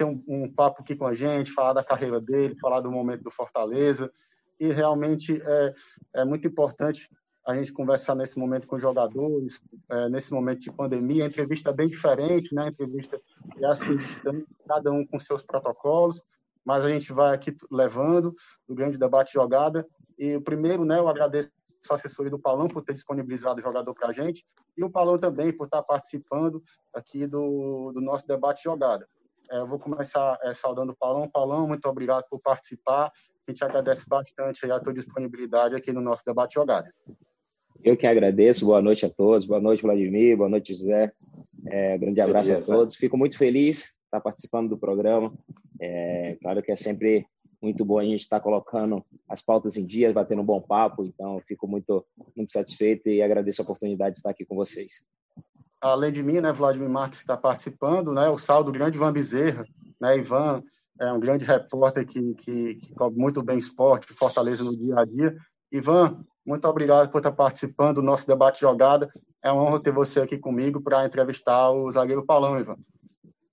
bater um, um, papo aqui com a gente, falar da carreira dele, falar do momento do Fortaleza. E realmente é, é muito importante a gente conversar nesse momento com jogadores, é, nesse momento de pandemia. A entrevista é bem diferente, né? A entrevista é assim, cada um com seus protocolos, mas a gente vai aqui levando o grande debate jogada. E o primeiro, né, eu agradeço a assessoria do Paulão por ter disponibilizado o jogador para a gente e o Paulão também por estar participando aqui do, do nosso debate jogada. É, eu vou começar é, saudando o Paulão. Paulão, muito obrigado por participar. A gente agradece bastante a tua disponibilidade aqui no nosso debate jogada. Eu que agradeço. Boa noite a todos. Boa noite, Vladimir. Boa noite, José. É, grande abraço Beleza. a todos. Fico muito feliz de estar participando do programa. É, claro que é sempre muito bom a gente estar colocando as pautas em dia, batendo um bom papo. Então, fico muito, muito satisfeito e agradeço a oportunidade de estar aqui com vocês. Além de mim, né, Vladimir Marques está participando, né, o saldo grande Ivan Bezerra, né, Ivan é um grande repórter que, que, que cobre muito bem esporte, Fortaleza no dia a dia. Ivan, muito obrigado por estar participando do nosso debate jogada. É uma honra ter você aqui comigo para entrevistar o zagueiro Paulão, Ivan.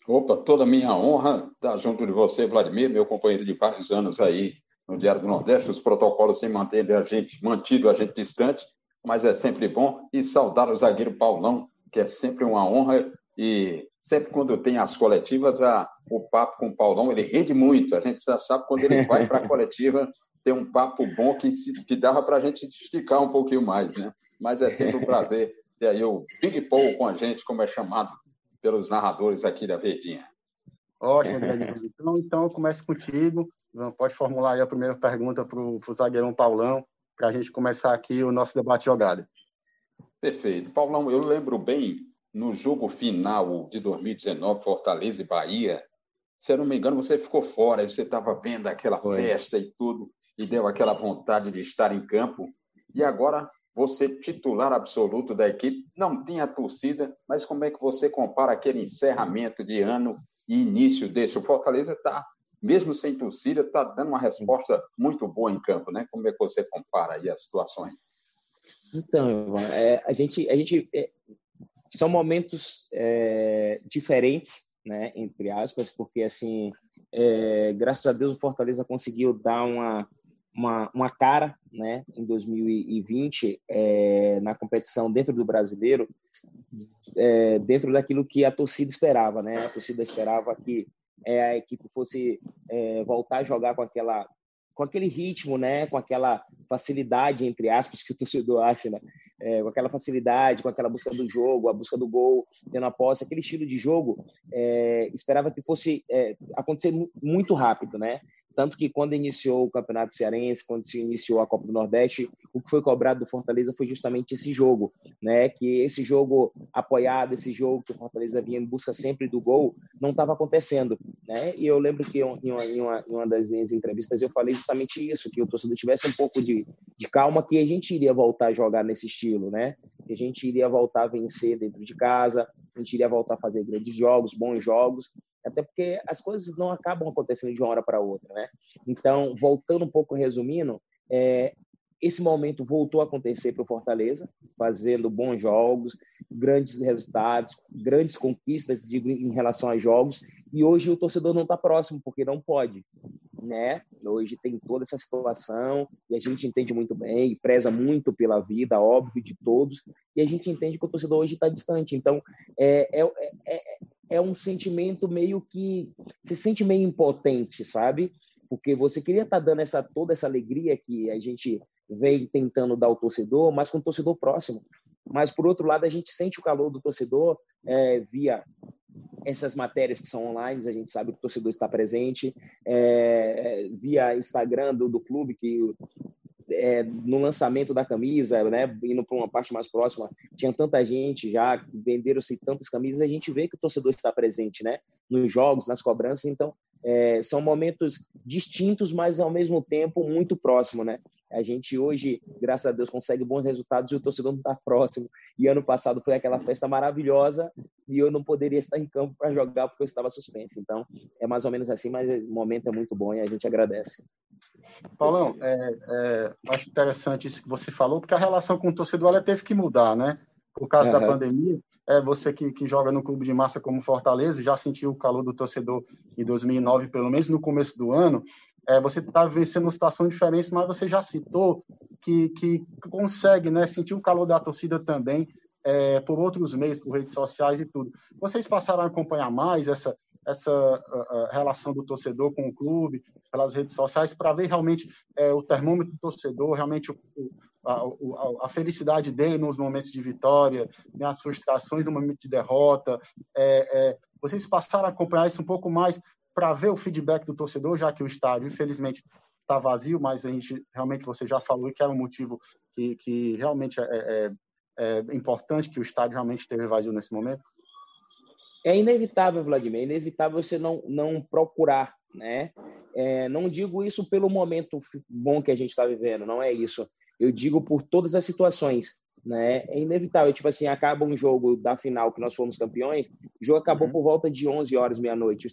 Opa, toda minha honra estar junto de você, Vladimir, meu companheiro de vários anos aí no Diário do Nordeste. Os protocolos sem manter a gente mantido a gente distante, mas é sempre bom e saudar o zagueiro Paulão, que é sempre uma honra e sempre quando tem as coletivas, a, o papo com o Paulão, ele rende muito. A gente já sabe quando ele vai para a coletiva, tem um papo bom que, se, que dava para a gente esticar um pouquinho mais, né? Mas é sempre um prazer ter aí o Big Paul com a gente, como é chamado pelos narradores aqui da Verdinha. Ótimo, Então, então eu começo contigo. Pode formular aí a primeira pergunta para o zagueirão Paulão, para a gente começar aqui o nosso debate jogada. Perfeito. Paulão, eu lembro bem, no jogo final de 2019, Fortaleza e Bahia, se eu não me engano, você ficou fora, você estava vendo aquela Foi. festa e tudo, e deu aquela vontade de estar em campo. E agora você titular absoluto da equipe, não tem a torcida, mas como é que você compara aquele encerramento de ano e início desse? O Fortaleza está, mesmo sem torcida, está dando uma resposta muito boa em campo, né? Como é que você compara aí as situações? Então, é, a gente, a gente é, são momentos é, diferentes, né? Entre aspas, porque assim, é, graças a Deus o Fortaleza conseguiu dar uma uma, uma cara né, em 2020 é, na competição dentro do brasileiro, é, dentro daquilo que a torcida esperava. Né? A torcida esperava que é, a equipe fosse é, voltar a jogar com aquela com aquele ritmo, né, com aquela facilidade entre aspas que o torcedor acha, né, é, com aquela facilidade, com aquela busca do jogo, a busca do gol, tendo a posse, aquele estilo de jogo, é, esperava que fosse é, acontecer muito rápido, né? Tanto que quando iniciou o Campeonato Cearense, quando se iniciou a Copa do Nordeste, o que foi cobrado do Fortaleza foi justamente esse jogo, né? Que esse jogo apoiado, esse jogo que o Fortaleza vinha em busca sempre do gol, não estava acontecendo, né? E eu lembro que em uma, em, uma, em uma, das minhas entrevistas eu falei justamente isso, que o torcedor tivesse um pouco de, de calma, que a gente iria voltar a jogar nesse estilo, né? Que a gente iria voltar a vencer dentro de casa, a gente iria voltar a fazer grandes jogos, bons jogos, até porque as coisas não acabam acontecendo de uma hora para outra, né? Então, voltando um pouco, resumindo, é, esse momento voltou a acontecer para o Fortaleza, fazendo bons jogos, grandes resultados, grandes conquistas digo, em relação a jogos. E hoje o torcedor não está próximo, porque não pode. Né? Hoje tem toda essa situação e a gente entende muito bem, e preza muito pela vida, óbvio, de todos, e a gente entende que o torcedor hoje está distante. Então, é, é, é, é um sentimento meio que se sente meio impotente, sabe? Porque você queria estar tá dando essa toda essa alegria que a gente vem tentando dar ao torcedor, mas com o torcedor próximo. Mas por outro lado, a gente sente o calor do torcedor é, via essas matérias que são online, a gente sabe que o torcedor está presente, é, via Instagram do, do clube, que é, no lançamento da camisa, né, indo para uma parte mais próxima, tinha tanta gente já, venderam-se tantas camisas, a gente vê que o torcedor está presente, né, nos jogos, nas cobranças, então é, são momentos distintos, mas ao mesmo tempo muito próximo, né? A gente hoje, graças a Deus, consegue bons resultados e o torcedor não está próximo. E ano passado foi aquela festa maravilhosa e eu não poderia estar em campo para jogar porque eu estava suspenso. Então, é mais ou menos assim, mas o momento é muito bom e a gente agradece. Paulão, é, é, acho interessante isso que você falou, porque a relação com o torcedor ela teve que mudar, né? por causa uhum. da pandemia. É, você que, que joga no clube de massa como Fortaleza, já sentiu o calor do torcedor em 2009, pelo menos no começo do ano. É, você está vencendo uma situação diferente, mas você já citou que, que consegue né, sentir o calor da torcida também é, por outros meios, por redes sociais e tudo. Vocês passaram a acompanhar mais essa, essa uh, relação do torcedor com o clube, pelas redes sociais, para ver realmente é, o termômetro do torcedor, realmente o, a, a, felicidade dele nos momentos de vitória, né, as frustrações no momento de derrota. É, é, vocês passaram a acompanhar isso um pouco mais para ver o feedback do torcedor, já que o estádio, infelizmente, está vazio, mas a gente realmente você já falou que era um motivo que, que realmente é, é, é importante que o estádio realmente esteja vazio nesse momento? É inevitável, Vladimir, é inevitável você não, não procurar, né? É, não digo isso pelo momento bom que a gente está vivendo, não é isso. Eu digo por todas as situações, né? É inevitável, tipo assim, acaba um jogo da final que nós fomos campeões, o jogo acabou uhum. por volta de 11 horas, meia-noite.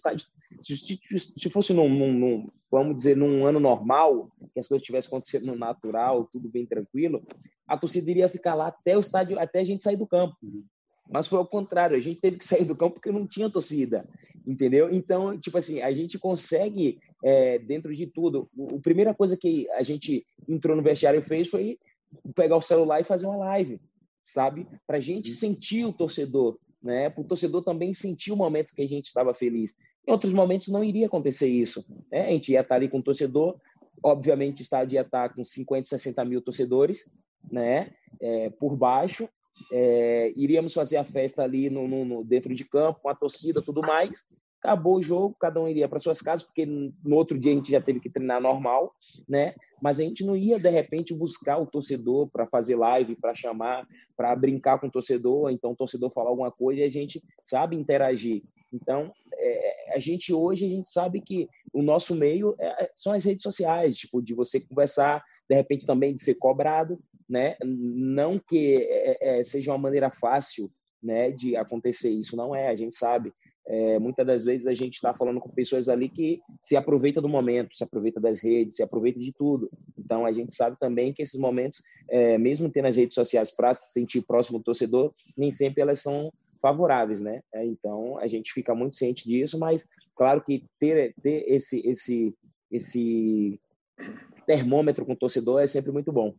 Se, se, se fosse num, num, num, vamos dizer, num ano normal, que as coisas tivessem acontecido no natural, tudo bem tranquilo, a torcida iria ficar lá até o estádio, até a gente sair do campo. Mas foi ao contrário, a gente teve que sair do campo porque não tinha torcida, entendeu? Então, tipo assim, a gente consegue, é, dentro de tudo, a primeira coisa que a gente entrou no vestiário e fez foi pegar o celular e fazer uma live, sabe? Para a gente sentir o torcedor, né? Para o torcedor também sentir o momento que a gente estava feliz. Em outros momentos não iria acontecer isso, né? A gente ia estar ali com o torcedor, obviamente o estádio ia estar com 50, 60 mil torcedores, né? É, por baixo, é, iríamos fazer a festa ali no, no, no, dentro de campo, com a torcida tudo mais. Acabou o jogo, cada um iria para suas casas, porque no outro dia a gente já teve que treinar normal, né? Mas a gente não ia, de repente, buscar o torcedor para fazer live, para chamar, para brincar com o torcedor, então o torcedor falar alguma coisa e a gente sabe interagir. Então, é, a gente hoje, a gente sabe que o nosso meio é, são as redes sociais, tipo, de você conversar, de repente também de ser cobrado, né? Não que é, é, seja uma maneira fácil, né, de acontecer isso, não é. A gente sabe. É, muitas das vezes a gente está falando com pessoas ali que se aproveita do momento, se aproveita das redes, se aproveita de tudo. Então a gente sabe também que esses momentos, é, mesmo tendo as redes sociais para se sentir próximo do torcedor, nem sempre elas são favoráveis, né? É, então a gente fica muito ciente disso, mas claro que ter, ter esse esse esse termômetro com o torcedor é sempre muito bom.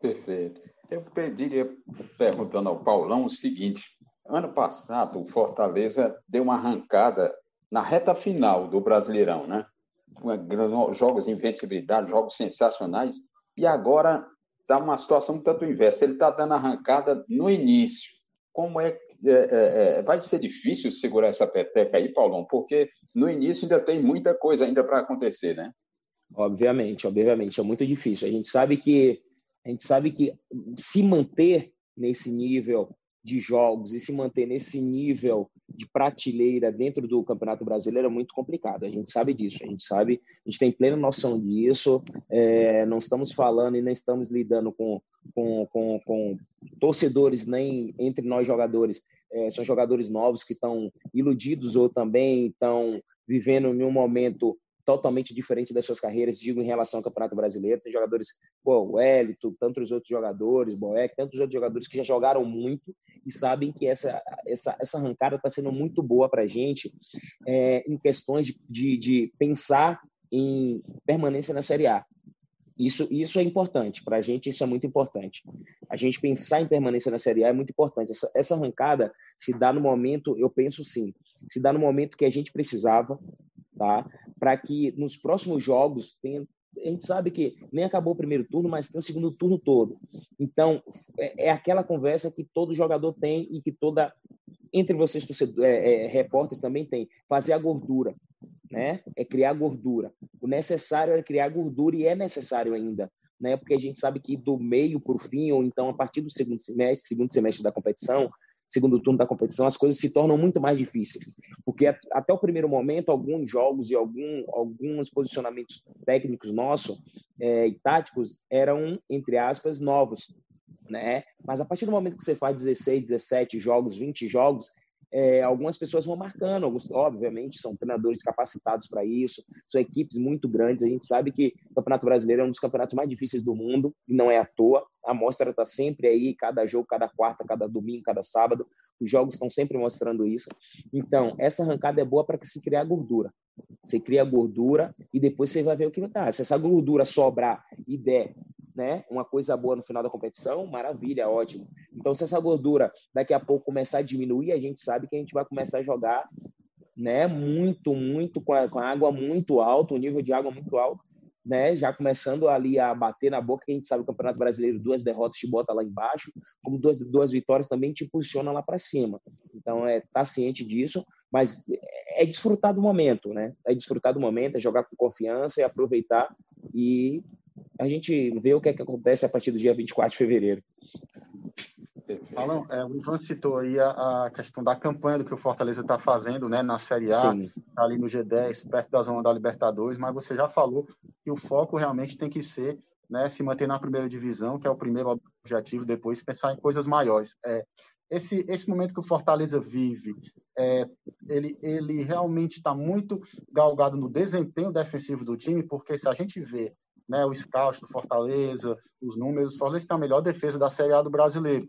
Perfeito. Eu pediria, perguntando ao Paulão, o seguinte: ano passado, o Fortaleza deu uma arrancada na reta final do Brasileirão, né? Jogos de invencibilidade, jogos sensacionais, e agora está uma situação tanto inversa. Ele está dando arrancada no início. Como é, é, é, é, vai ser difícil segurar essa peteca aí, Paulão? Porque no início ainda tem muita coisa ainda para acontecer, né? Obviamente, obviamente, é muito difícil. A gente sabe que a gente sabe que se manter nesse nível de jogos e se manter nesse nível de prateleira dentro do Campeonato Brasileiro é muito complicado. A gente sabe disso, a gente sabe, a gente tem plena noção disso. É, não estamos falando e nem estamos lidando com, com, com, com torcedores nem entre nós jogadores. É, são jogadores novos que estão iludidos ou também estão vivendo em um momento totalmente diferente das suas carreiras, digo em relação ao Campeonato Brasileiro. Tem jogadores, pô, o Elito, tantos outros jogadores, Boeck, tantos outros jogadores que já jogaram muito e sabem que essa, essa, essa arrancada está sendo muito boa para a gente é, em questões de, de, de pensar em permanência na Série A. Isso, isso é importante, para a gente isso é muito importante. A gente pensar em permanência na Série A é muito importante. Essa, essa arrancada se dá no momento, eu penso sim, se dá no momento que a gente precisava, tá? Para que nos próximos jogos tenha, a gente sabe que nem acabou o primeiro turno, mas tem o segundo turno todo. Então, é, é aquela conversa que todo jogador tem e que toda entre vocês é, é, repórteres também tem, fazer a gordura, né? É criar gordura. O necessário é criar gordura e é necessário ainda, né? Porque a gente sabe que do meio para o fim ou então a partir do segundo semestre, segundo semestre da competição, segundo turno da competição, as coisas se tornam muito mais difíceis. Porque até o primeiro momento, alguns jogos e algum, alguns posicionamentos técnicos nossos é, e táticos eram, entre aspas, novos. Né? Mas a partir do momento que você faz 16, 17 jogos, 20 jogos, é, algumas pessoas vão marcando, alguns, obviamente, são treinadores capacitados para isso, são equipes muito grandes. A gente sabe que o Campeonato Brasileiro é um dos campeonatos mais difíceis do mundo, e não é à toa. A mostra está sempre aí, cada jogo, cada quarta, cada domingo, cada sábado. Os jogos estão sempre mostrando isso. Então, essa arrancada é boa para que se criar gordura. Você cria gordura e depois você vai ver o que vai dar. Se essa gordura sobrar e der né, uma coisa boa no final da competição, maravilha, ótimo. Então, se essa gordura daqui a pouco começar a diminuir, a gente sabe que a gente vai começar a jogar né, muito, muito, com a, com a água muito alta, o nível de água muito alto, né, já começando ali a bater na boca, que a gente sabe o Campeonato Brasileiro, duas derrotas te bota lá embaixo, como duas, duas vitórias também te impulsiona lá para cima. Então, é tá ciente disso, mas é desfrutar do momento, né? É desfrutar do momento, é jogar com confiança, é aproveitar e a gente vê o que, é que acontece a partir do dia 24 de fevereiro. Alan, é, o Ivan citou aí a, a, questão da campanha do que o Fortaleza está fazendo né, na Série A, tá ali no G10, perto da zona da Libertadores, mas você já falou que o foco realmente tem que ser né, se manter na primeira divisão, que é o primeiro objetivo, depois pensar em coisas maiores. É, esse, esse momento que o Fortaleza vive, é, ele, ele realmente está muito galgado no desempenho defensivo do time, porque se a gente vê né, o scout do Fortaleza, os números, o Fortaleza tem a melhor defesa da Série A do brasileiro.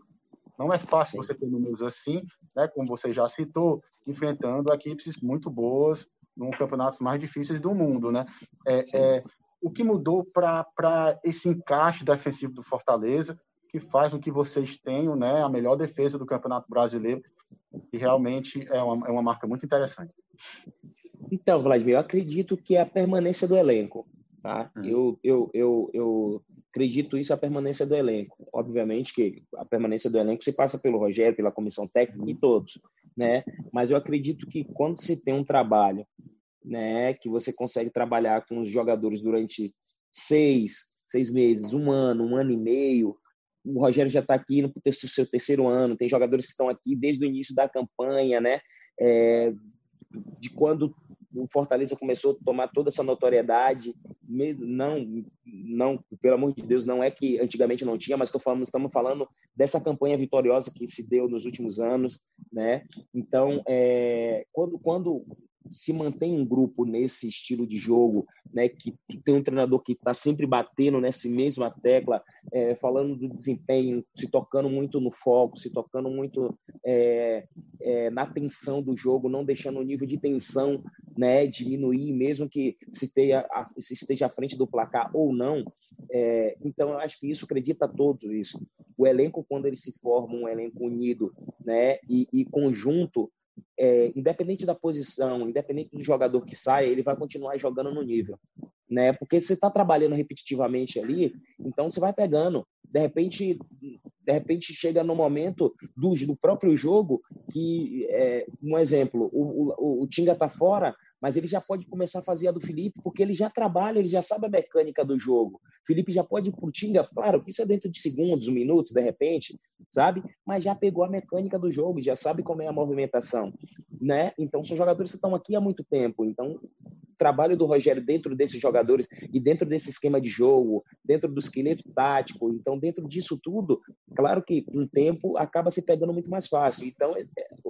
Não é fácil você ter números assim, né, como você já citou, enfrentando equipes muito boas num campeonatos mais difíceis do mundo. Né? É, é o que mudou para esse encaixe defensivo do Fortaleza, que faz com que vocês tenham né, a melhor defesa do Campeonato Brasileiro, e realmente é uma, é uma marca muito interessante. Então, Vladimir, eu acredito que é a permanência do elenco. Tá? Uhum. Eu, eu, eu, eu acredito isso a permanência do elenco. Obviamente que a permanência do elenco se passa pelo Rogério, pela comissão técnica e todos, né? Mas eu acredito que quando se tem um trabalho, né, que você consegue trabalhar com os jogadores durante seis, seis meses, um ano, um ano e meio, o Rogério já está aqui no seu terceiro ano, tem jogadores que estão aqui desde o início da campanha, né? É, de quando o Fortaleza começou a tomar toda essa notoriedade, não, não, pelo amor de Deus, não é que antigamente não tinha, mas falando, estamos falando dessa campanha vitoriosa que se deu nos últimos anos, né? Então, é, quando, quando se mantém um grupo nesse estilo de jogo, né, que, que tem um treinador que está sempre batendo nessa mesma tecla, é, falando do desempenho, se tocando muito no foco, se tocando muito é, é, na tensão do jogo, não deixando o nível de tensão né, diminuir, mesmo que se esteja, se esteja à frente do placar ou não. É, então, eu acho que isso acredita a todos isso. O elenco, quando ele se forma, um elenco unido né, e, e conjunto, é, independente da posição, independente do jogador que saia, ele vai continuar jogando no nível, né? Porque você está trabalhando repetitivamente ali, então você vai pegando. De repente, de repente chega no momento do, do próprio jogo que, é, um exemplo, o, o, o Tinga está fora, mas ele já pode começar a fazer a do Felipe, porque ele já trabalha, ele já sabe a mecânica do jogo. Felipe já pode ir pro Tinga, claro, isso é dentro de segundos, minutos, de repente, sabe? Mas já pegou a mecânica do jogo, já sabe como é a movimentação, né? Então, são jogadores que estão aqui há muito tempo, então o trabalho do Rogério dentro desses jogadores e dentro desse esquema de jogo, dentro do esqueleto tático, então dentro disso tudo, claro que o tempo acaba se pegando muito mais fácil. Então, é,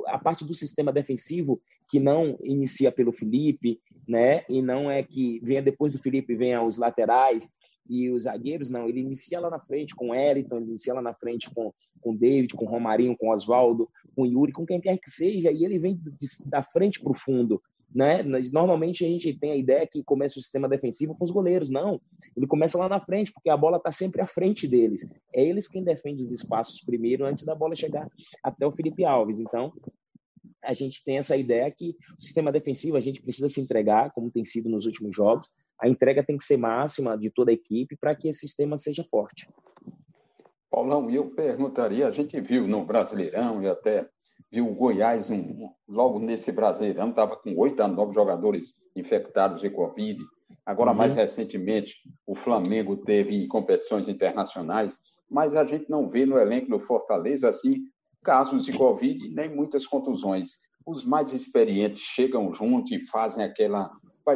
a parte do sistema defensivo que não inicia pelo Felipe, né? E não é que venha depois do Felipe venha os laterais e os zagueiros, não. Ele inicia lá na frente com o Eriton, ele inicia lá na frente com com David, com Romarinho, com Oswaldo, com Yuri, com quem quer que seja, e ele vem de, da frente para o fundo. Né? Normalmente a gente tem a ideia que começa o sistema defensivo com os goleiros, não. Ele começa lá na frente, porque a bola está sempre à frente deles. É eles quem defende os espaços primeiro antes da bola chegar até o Felipe Alves. Então, a gente tem essa ideia que o sistema defensivo a gente precisa se entregar, como tem sido nos últimos jogos. A entrega tem que ser máxima de toda a equipe para que esse sistema seja forte. Paulão, eu perguntaria, a gente viu no Brasileirão e até viu o Goiás um, logo nesse Brasileirão, estava com oito a nove jogadores infectados de Covid. Agora, uhum. mais recentemente, o Flamengo teve competições internacionais, mas a gente não vê no elenco do Fortaleza assim casos de Covid nem muitas contusões. Os mais experientes chegam junto e fazem aquela.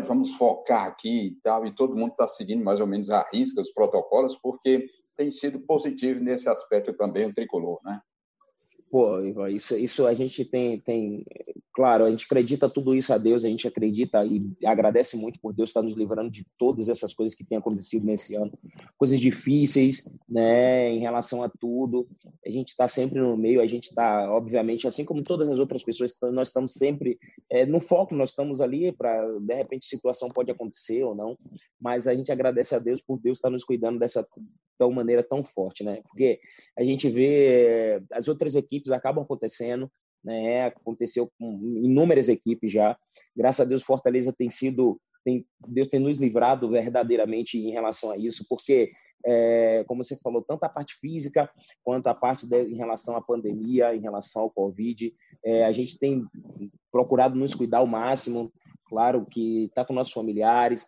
Vamos focar aqui e tal, e todo mundo está seguindo mais ou menos a risca os protocolos, porque tem sido positivo nesse aspecto também o tricolor, né? Pô, isso, isso a gente tem, tem, claro, a gente acredita tudo isso a Deus, a gente acredita e agradece muito por Deus estar nos livrando de todas essas coisas que têm acontecido nesse ano, coisas difíceis, né, em relação a tudo. A gente está sempre no meio, a gente está, obviamente, assim como todas as outras pessoas, nós estamos sempre é, no foco, nós estamos ali para, de repente, situação pode acontecer ou não, mas a gente agradece a Deus por Deus estar nos cuidando dessa tão maneira tão forte, né? Porque a gente vê as outras equipes acabam acontecendo, né? Aconteceu com inúmeras equipes já. Graças a Deus, Fortaleza tem sido, tem, Deus tem nos livrado verdadeiramente em relação a isso, porque é, como você falou, tanto a parte física quanto a parte de, em relação à pandemia, em relação ao Covid, é, a gente tem procurado nos cuidar ao máximo, claro que está com nossos familiares,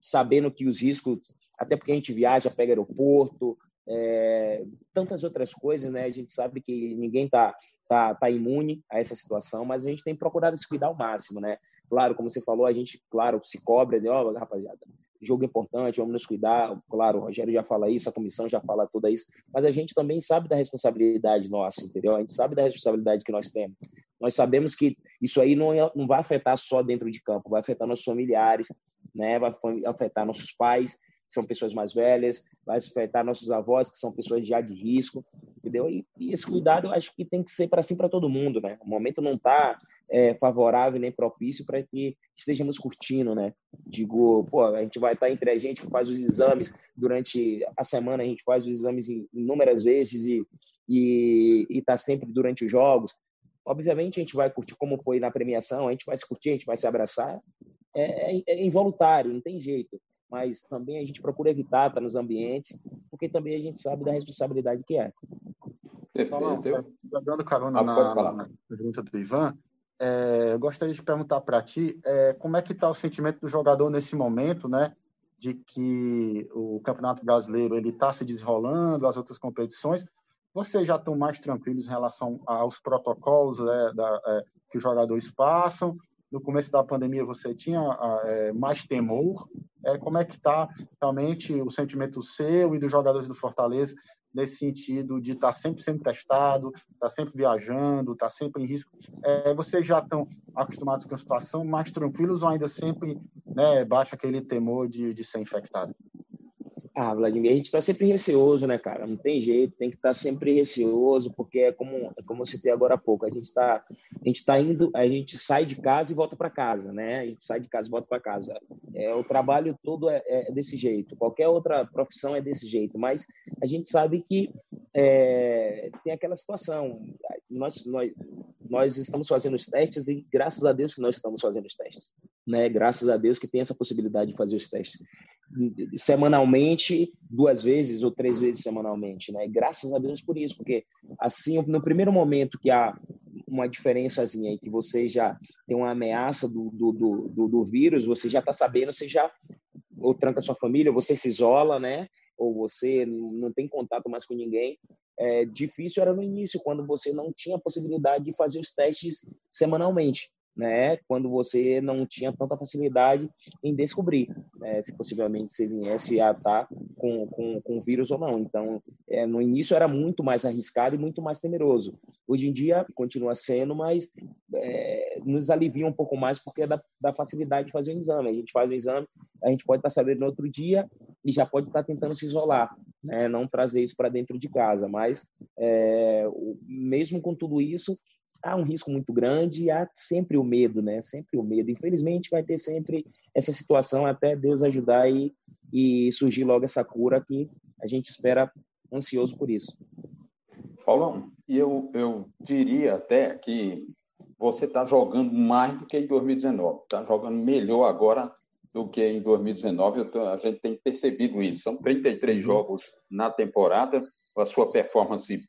sabendo que os riscos, até porque a gente viaja, pega aeroporto, é, tantas outras coisas, né? A gente sabe que ninguém está tá, tá imune a essa situação, mas a gente tem procurado se cuidar ao máximo, né? Claro, como você falou, a gente, claro, se cobra ó, oh, rapaziada, jogo importante, vamos nos cuidar. Claro, o Rogério já fala isso, a comissão já fala tudo isso, mas a gente também sabe da responsabilidade nossa, entendeu? A gente sabe da responsabilidade que nós temos. Nós sabemos que isso aí não, é, não vai afetar só dentro de campo, vai afetar nossos familiares, né? vai afetar nossos pais, são pessoas mais velhas, vai afetar nossos avós, que são pessoas já de risco, entendeu? E, e esse cuidado eu acho que tem que ser para assim para todo mundo, né? O momento não está é, favorável nem propício para que estejamos curtindo, né? Digo, pô, a gente vai estar tá entre a gente que faz os exames durante a semana, a gente faz os exames inúmeras vezes e e está sempre durante os jogos. Obviamente a gente vai curtir como foi na premiação, a gente vai se curtir, a gente vai se abraçar. É, é, é involuntário, não tem jeito mas também a gente procura evitar estar nos ambientes, porque também a gente sabe da responsabilidade que é. Perfeito. Tá dando carona ah, na, na, pergunta do Ivan, é, eu gostaria de perguntar para ti é, como é que está o sentimento do jogador nesse momento, né? De que o Campeonato Brasileiro ele está se desenrolando, as outras competições. Vocês já estão mais tranquilos em relação aos protocolos né, da, é, que os jogadores passam? No começo da pandemia você tinha é, mais temor. É, como é que está realmente o sentimento seu e dos jogadores do Fortaleza nesse sentido de estar tá sempre sendo testado, estar tá sempre viajando, estar tá sempre em risco? É, vocês já estão acostumados com a situação, mais tranquilos ou ainda sempre né, baixa aquele temor de, de ser infectado? Ah, Vladimir, a gente está sempre receoso, né, cara? Não tem jeito, tem que estar tá sempre receoso, porque é como, é como eu citei agora há pouco, a gente está a gente tá indo, a gente sai de casa e volta para casa, né? A gente sai de casa e volta para casa. É, o trabalho todo é, é, desse jeito, qualquer outra profissão é desse jeito, mas a gente sabe que é, tem aquela situação. Nós, nós, nós estamos fazendo os testes e graças a Deus que nós estamos fazendo os testes. Né? Graças a Deus que tem essa possibilidade de fazer os testes semanalmente, duas vezes ou três vezes semanalmente, né? Graças a Deus por isso, porque assim, no primeiro momento que há uma diferençazinha aí, que você já tem uma ameaça do, do, do, do vírus, você já está sabendo, você já ou tranca sua família, você se isola, né? Ou você não tem contato mais com ninguém. É, difícil era no início, quando você não tinha possibilidade de fazer os testes semanalmente né, quando você não tinha tanta facilidade em descobrir né, se possivelmente você viesse a estar com, com, com vírus ou não. Então, é, no início era muito mais arriscado e muito mais temeroso. Hoje em dia continua sendo, mas é, nos alivia um pouco mais porque é da, da facilidade de fazer o exame. A gente faz o exame, a gente pode estar sabendo no outro dia e já pode estar tentando se isolar, né, não trazer isso para dentro de casa. Mas, é, mesmo com tudo isso, há um risco muito grande e há sempre o medo, né? Sempre o medo. Infelizmente, vai ter sempre essa situação até Deus ajudar e, e surgir logo essa cura que a gente espera ansioso por isso. Paulão, eu, eu diria até que você está jogando mais do que em 2019, está jogando melhor agora do que em 2019. Tô, a gente tem percebido isso. São 33 uhum. jogos na temporada, a sua performance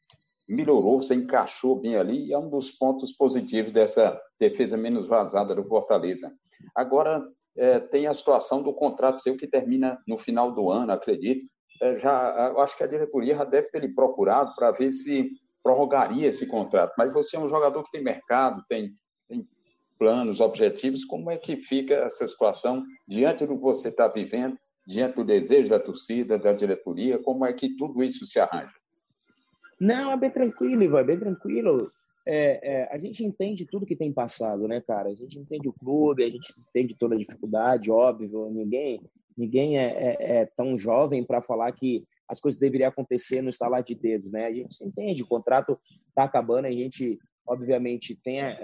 melhorou, você encaixou bem ali, e é um dos pontos positivos dessa defesa menos vazada do Fortaleza. Agora, é, tem a situação do contrato seu que termina no final do ano, acredito. É, já, eu acho que a diretoria já deve ter lhe procurado para ver se prorrogaria esse contrato. Mas você é um jogador que tem mercado, tem, tem planos, objetivos. Como é que fica essa situação diante do que você está vivendo, diante do desejo da torcida, da diretoria? Como é que tudo isso se arranja? Não, é bem tranquilo, Ivan, é bem tranquilo. É, é, a gente entende tudo que tem passado, né, cara? A gente entende o clube, a gente entende toda a dificuldade, óbvio. Ninguém, ninguém é, é, é tão jovem para falar que as coisas deveriam acontecer no estalar de dedos, né? A gente entende, o contrato está acabando, a gente obviamente tem a,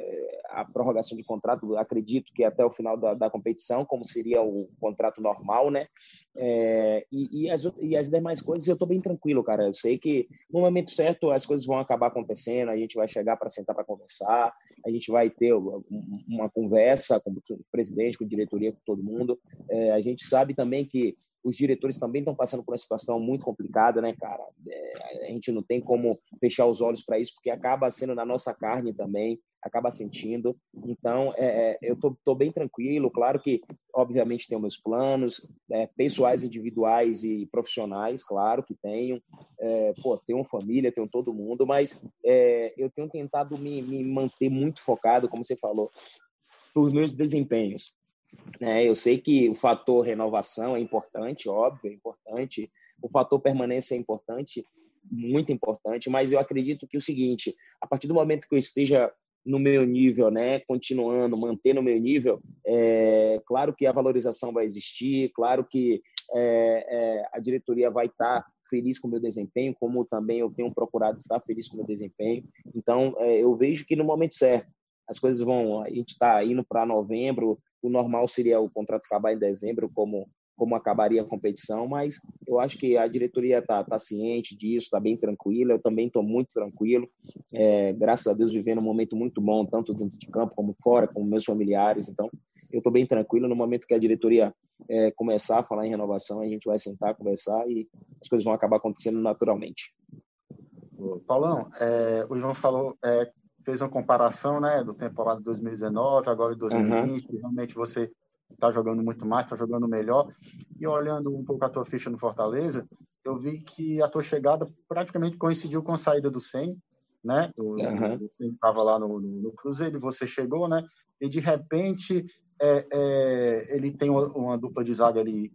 a, prorrogação de contrato, acredito que até o final da, da competição, como seria o contrato normal, né? É, e, e, as, e as demais coisas eu estou bem tranquilo, cara. Eu sei que no momento certo as coisas vão acabar acontecendo, a gente vai chegar para sentar para conversar, a gente vai ter uma conversa com o presidente, com a diretoria, com todo mundo. É, a gente sabe também que os diretores também estão passando por uma situação muito complicada, né, cara? É, a gente não tem como fechar os olhos para isso, porque acaba sendo na nossa carne também, acaba sentindo. Então, é, é eu tô, tô, bem tranquilo. Claro que, obviamente, tenho meus planos é, pessoais, individuais e profissionais, claro que tenho. É, pô, tenho família, tenho todo mundo, mas é, eu tenho tentado me, me manter muito focado, como você falou, nos meus desempenhos né? Eu sei que o fator renovação é importante, óbvio, é importante. O fator permanência é importante, muito importante. Mas eu acredito que o seguinte: a partir do momento que eu esteja no meu nível, né, continuando, mantendo o meu nível, é claro que a valorização vai existir, claro que é, é, a diretoria vai estar feliz com o meu desempenho, como também eu tenho procurado estar feliz com o meu desempenho. Então, eu vejo que no momento certo, as coisas vão. A gente está indo para novembro, o normal seria o contrato acabar em dezembro, como como acabaria a competição, mas eu acho que a diretoria está tá ciente disso, está bem tranquila, eu também estou muito tranquilo, é, graças a Deus vivendo um momento muito bom, tanto dentro de campo como fora, com meus familiares, então eu estou bem tranquilo, no momento que a diretoria é, começar a falar em renovação, a gente vai sentar, conversar e as coisas vão acabar acontecendo naturalmente. Paulão, é, o Ivan falou é, fez uma comparação, né, do temporada de 2019, agora de 2020, uhum. realmente você está jogando muito mais, está jogando melhor. E olhando um pouco a tua ficha no Fortaleza, eu vi que a tua chegada praticamente coincidiu com a saída do Sen, né? O, uhum. estava lá no, no, Cruzeiro e você chegou, né? E de repente é, é, ele tem uma, uma, dupla de zaga ali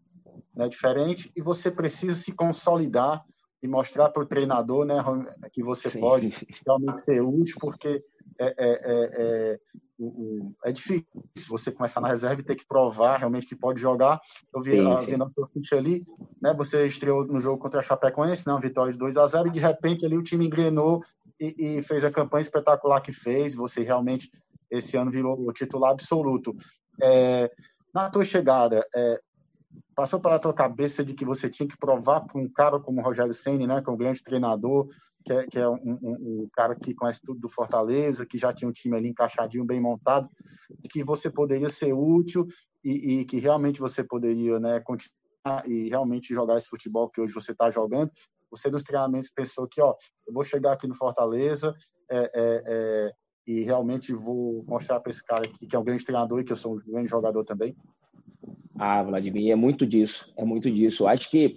né, diferente e você precisa se consolidar e mostrar para o treinador né, que você Sim. pode realmente ser útil, porque é, é, é, é, difícil você começar na reserva e ter que provar realmente que pode jogar. Eu vi, sim, sua ficha ali, né, você estreou no jogo contra a Chapecoense, né, uma vitória de 2 a 0 e de repente ali o time engrenou e, e fez a campanha espetacular que fez. Você realmente, esse ano, virou o titular absoluto. É, na tua chegada, é, passou pela tua cabeça de que você tinha que provar para um cara como o Rogério Ceni, né, que é um grande treinador, que é, que é um, um, um, cara que conhece tudo do Fortaleza, que já tinha um time ali encaixadinho, bem montado, que você poderia ser útil e, e que realmente você poderia, né, continuar e realmente jogar esse futebol que hoje você está jogando. Você nos treinamentos pensou que, ó, eu vou chegar aqui no Fortaleza é, é, é, e realmente vou mostrar para esse cara aqui que é um grande treinador e que eu sou um grande jogador também. Ah, Vladimir, é muito disso, é muito disso. Acho que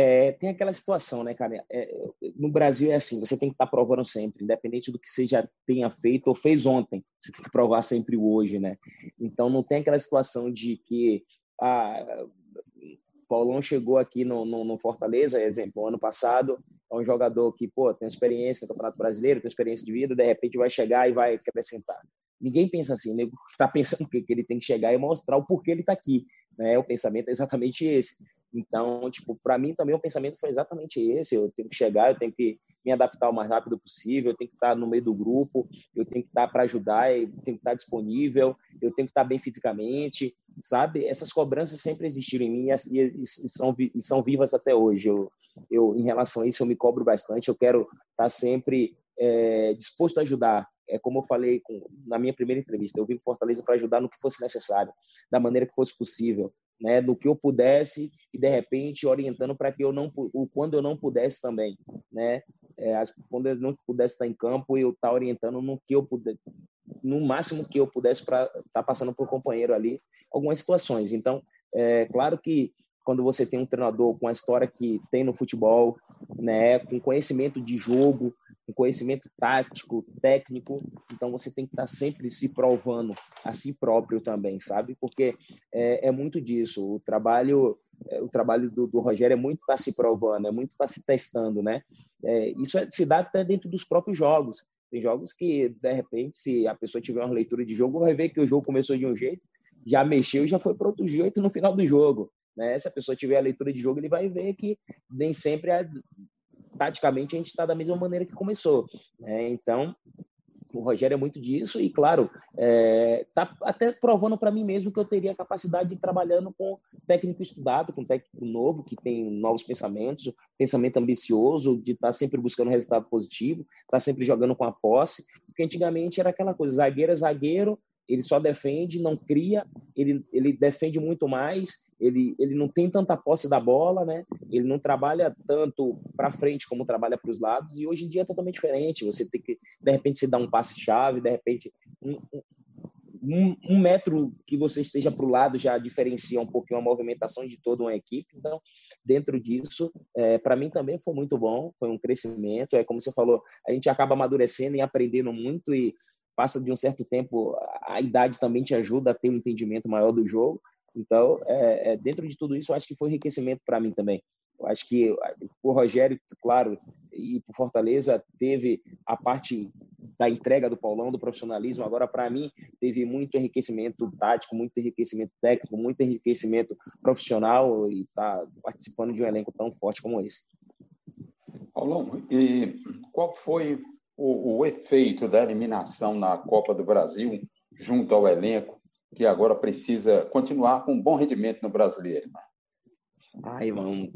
é, tem aquela situação, né, cara? É, no Brasil é assim, você tem que estar tá provando sempre, independente do que você já tenha feito ou fez ontem, você tem que provar sempre o hoje, né? Então não tem aquela situação de que ah, Paulão chegou aqui no, no, no, Fortaleza, exemplo, ano passado, é um jogador que, pô, tem experiência no Campeonato Brasileiro, tem experiência de vida, de repente vai chegar e vai acrescentar. Ninguém pensa assim, nego está pensando que ele tem que chegar e mostrar o porquê ele está aqui, né? O pensamento é exatamente esse. Então, tipo, para mim também o pensamento foi exatamente esse. Eu tenho que chegar, eu tenho que me adaptar o mais rápido possível, eu tenho que estar no meio do grupo, eu tenho que estar para ajudar, eu tenho que estar disponível, eu tenho que estar bem fisicamente, sabe? Essas cobranças sempre existiram em mim e, e, e são, e são vivas até hoje. Eu, eu, em relação a isso, eu me cobro bastante, eu quero estar sempre é, disposto a ajudar, é como eu falei com, na minha primeira entrevista, eu vim Fortaleza para ajudar no que fosse necessário, da maneira que fosse possível, né, do que eu pudesse e de repente orientando para que eu não quando eu não pudesse também, né, é, quando eu não pudesse estar em campo eu estar tá orientando no que eu no máximo que eu pudesse para estar tá passando para o companheiro ali algumas situações. Então, é claro que quando você tem um treinador com a história que tem no futebol, né, com conhecimento de jogo, com conhecimento tático, técnico, então você tem que estar sempre se provando a si próprio também, sabe? Porque é, é muito disso. O trabalho, é, o trabalho do, do Rogério é muito estar se provando, é muito estar se testando, né? É, isso é, se dá até dentro dos próprios jogos. Tem jogos que, de repente, se a pessoa tiver uma leitura de jogo, vai ver que o jogo começou de um jeito, já mexeu e já foi para outro jeito no final do jogo. Né? Se a pessoa tiver a leitura de jogo, ele vai ver que nem sempre, é, taticamente, a gente está da mesma maneira que começou. Né? Então, o Rogério é muito disso e, claro, é, tá até provando para mim mesmo que eu teria a capacidade de ir trabalhando com técnico estudado, com técnico novo, que tem novos pensamentos, pensamento ambicioso, de estar tá sempre buscando resultado positivo, estar tá sempre jogando com a posse, porque antigamente era aquela coisa, zagueiro é zagueiro, ele só defende, não cria, ele, ele defende muito mais, ele, ele não tem tanta posse da bola, né? Ele não trabalha tanto para frente como trabalha para os lados, e hoje em dia é totalmente diferente. Você tem que, de repente, se dar um passe-chave, de repente, um, um, um, metro que você esteja para o lado já diferencia um pouquinho a movimentação de toda uma equipe. Então, dentro disso, é, para mim também foi muito bom, foi um crescimento. É como você falou, a gente acaba amadurecendo e aprendendo muito, e passa de um certo tempo, a idade também te ajuda a ter um entendimento maior do jogo. Então, é, é, dentro de tudo isso, eu acho que foi enriquecimento para mim também. Eu acho que o Rogério, claro, e por Fortaleza teve a parte da entrega do Paulão, do profissionalismo. Agora, para mim, teve muito enriquecimento tático, muito enriquecimento técnico, muito enriquecimento profissional e está participando de um elenco tão forte como esse. Paulão, e qual foi o, o efeito da eliminação na Copa do Brasil junto ao elenco, que agora precisa continuar com um bom rendimento no brasileiro? Ai, mano.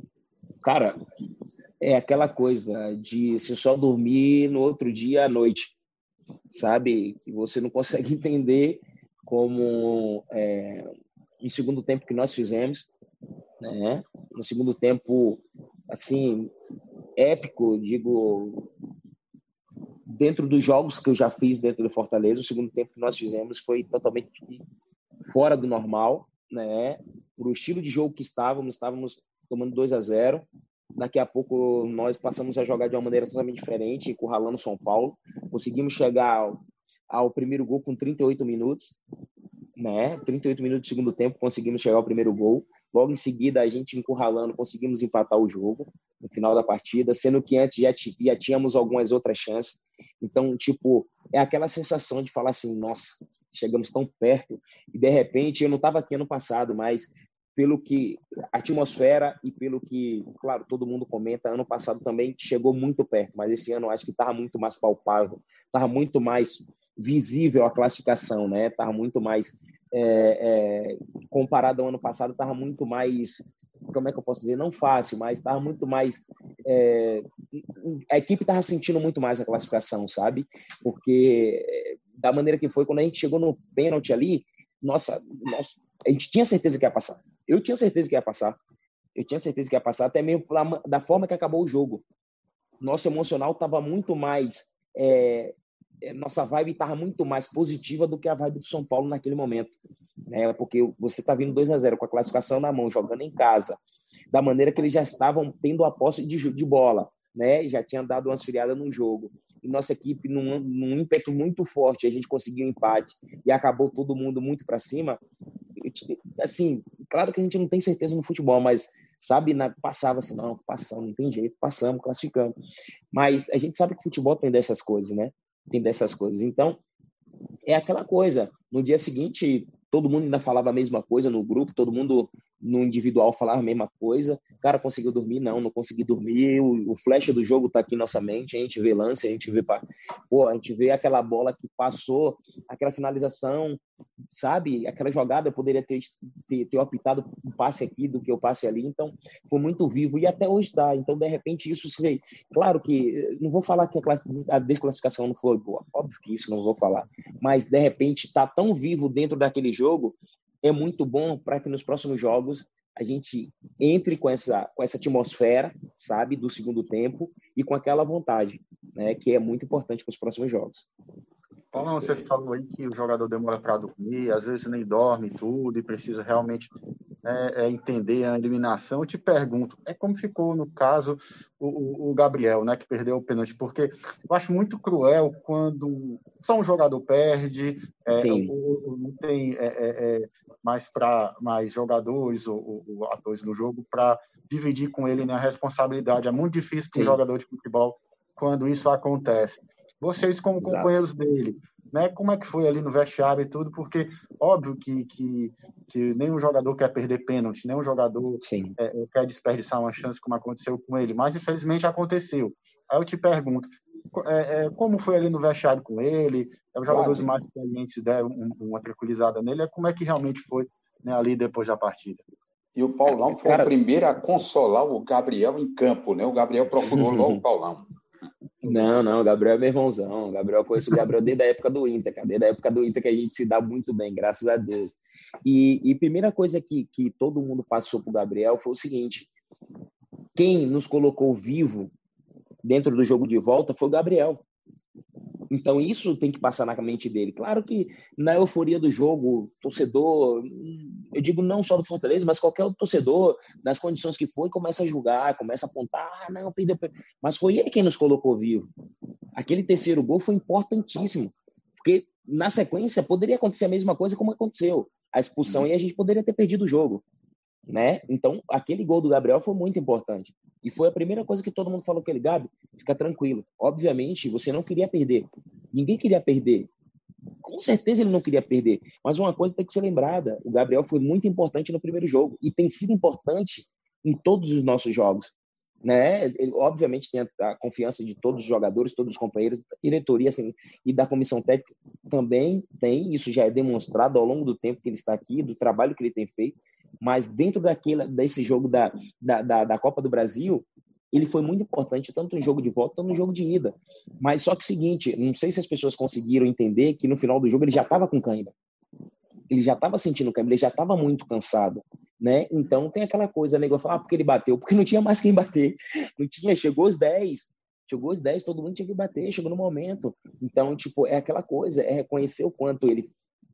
Cara, é aquela coisa de se só dormir no outro dia à noite, sabe? Que você não consegue entender como é, no segundo tempo que nós fizemos, né? No segundo tempo, assim, épico, digo, dentro dos jogos que eu já fiz dentro do Fortaleza, o segundo tempo que nós fizemos foi totalmente fora do normal, né? Para o estilo de jogo que estávamos, estávamos tomando 2 a 0. Daqui a pouco nós passamos a jogar de uma maneira totalmente diferente, encurralando São Paulo. Conseguimos chegar ao, ao primeiro gol com 38 minutos, né? 38 minutos do segundo tempo, conseguimos chegar ao primeiro gol. Logo em seguida, a gente encurralando, conseguimos empatar o jogo no final da partida, sendo que antes já, já tínhamos algumas outras chances. Então, tipo, é aquela sensação de falar assim, nossa, chegamos tão perto e de repente eu não estava aqui ano passado, mas pelo que a atmosfera e pelo que, claro, todo mundo comenta, ano passado também chegou muito perto, mas esse ano acho que estava muito mais palpável, estava muito mais visível a classificação, né? Estava muito mais é, é, comparado ao ano passado, estava muito mais, como é que eu posso dizer, não fácil, mas estava muito mais, é, a equipe estava sentindo muito mais a classificação, sabe? Porque da maneira que foi, quando a gente chegou no pênalti ali, nossa, nossa, a gente tinha certeza que ia passar. Eu tinha certeza que ia passar. Eu tinha certeza que ia passar, até mesmo da forma que acabou o jogo. Nosso emocional estava muito mais é, nossa vibe estava muito mais positiva do que a vibe do São Paulo naquele momento. Né? Porque você está vindo 2 a 0 com a classificação na mão, jogando em casa, da maneira que eles já estavam tendo a posse de, de bola, né? já tinha dado uma esfriada no jogo. E nossa equipe, num, num ímpeto muito forte, a gente conseguiu um empate e acabou todo mundo muito para cima. Assim, claro que a gente não tem certeza no futebol, mas sabe, na, passava assim, não, passamos, não tem jeito, passamos, classificamos. Mas a gente sabe que o futebol tem dessas coisas, né? Tem dessas coisas. Então, é aquela coisa. No dia seguinte, todo mundo ainda falava a mesma coisa no grupo, todo mundo no individual falava a mesma coisa. Cara, conseguiu dormir? Não, não consegui dormir. O, o flash do jogo tá aqui em nossa mente. A gente vê lance, a gente vê, pô, a gente vê aquela bola que passou, aquela finalização, sabe? Aquela jogada eu poderia ter, ter, ter optado um passe aqui do que eu passe ali. Então, foi muito vivo e até hoje dá. Então, de repente, isso sei. Claro que não vou falar que a, classe, a desclassificação não foi boa. Óbvio que isso não vou falar. Mas, de repente, tá tão vivo dentro daquele jogo é muito bom para que nos próximos jogos a gente entre com essa, com essa atmosfera, sabe, do segundo tempo e com aquela vontade, né, que é muito importante para os próximos jogos. Paulo, você falou aí que o jogador demora para dormir, às vezes nem dorme tudo e precisa realmente é, é entender a eliminação. Eu te pergunto, é como ficou no caso o, o, Gabriel, né, que perdeu o pênalti? Porque eu acho muito cruel quando só um jogador perde, é, o, o, não tem é, é, é mais para mais jogadores ou, ou, atores no jogo para dividir com ele né, a responsabilidade. É muito difícil para um jogador de futebol quando isso acontece. Vocês, como Exato. companheiros dele, né, como é que foi ali no vestiário e tudo? Porque, óbvio que, que, que nenhum jogador quer perder pênalti, nenhum jogador é, quer desperdiçar uma chance como aconteceu com ele, mas infelizmente aconteceu. Aí eu te pergunto, é, é, como foi ali no vestiário com ele? É, os jogadores claro. mais experientes deram uma tranquilizada nele. É como é que realmente foi né, ali depois da partida? E o Paulão foi Cara... o primeiro a consolar o Gabriel em campo, né? O Gabriel procurou logo o Paulão. Não, não, o Gabriel é meu irmãozão. O Gabriel, eu conheço o Gabriel desde a época do Inter, cara. Desde a época do Inter que a gente se dá muito bem, graças a Deus. E, primeira coisa que, que todo mundo passou pro Gabriel foi o seguinte: quem nos colocou vivo dentro do jogo de volta foi o Gabriel. Então isso tem que passar na mente dele. Claro que na euforia do jogo, torcedor, eu digo não só do Fortaleza, mas qualquer torcedor, nas condições que foi, começa a julgar, começa a apontar, ah, não, perdeu. Mas foi ele quem nos colocou vivo. Aquele terceiro gol foi importantíssimo, porque na sequência poderia acontecer a mesma coisa como aconteceu, a expulsão e a gente poderia ter perdido o jogo né? Então, aquele gol do Gabriel foi muito importante. E foi a primeira coisa que todo mundo falou com ele, Gabi, fica tranquilo. Obviamente, você não queria perder. Ninguém queria perder. Com certeza ele não queria perder. Mas uma coisa tem que ser lembrada: o Gabriel foi muito importante no primeiro jogo e tem sido importante em todos os nossos jogos. Né? Ele, obviamente tem a, a, confiança de todos os jogadores, todos os companheiros, diretoria assim, e da comissão técnica também tem, isso já é demonstrado ao longo do tempo que ele está aqui, do trabalho que ele tem feito, mas dentro daquele, desse jogo da, da, da, da Copa do Brasil, ele foi muito importante, tanto no jogo de volta quanto no jogo de ida. Mas só que o seguinte, não sei se as pessoas conseguiram entender que no final do jogo ele já estava com cãibra. Ele já estava sentindo cãibra, ele já estava muito cansado. Né? Então tem aquela coisa, nego falar, ah, porque ele bateu, porque não tinha mais quem bater. Não tinha, chegou os 10, chegou os 10, todo mundo tinha que bater, chegou no momento. Então, tipo, é aquela coisa, é reconhecer o quanto ele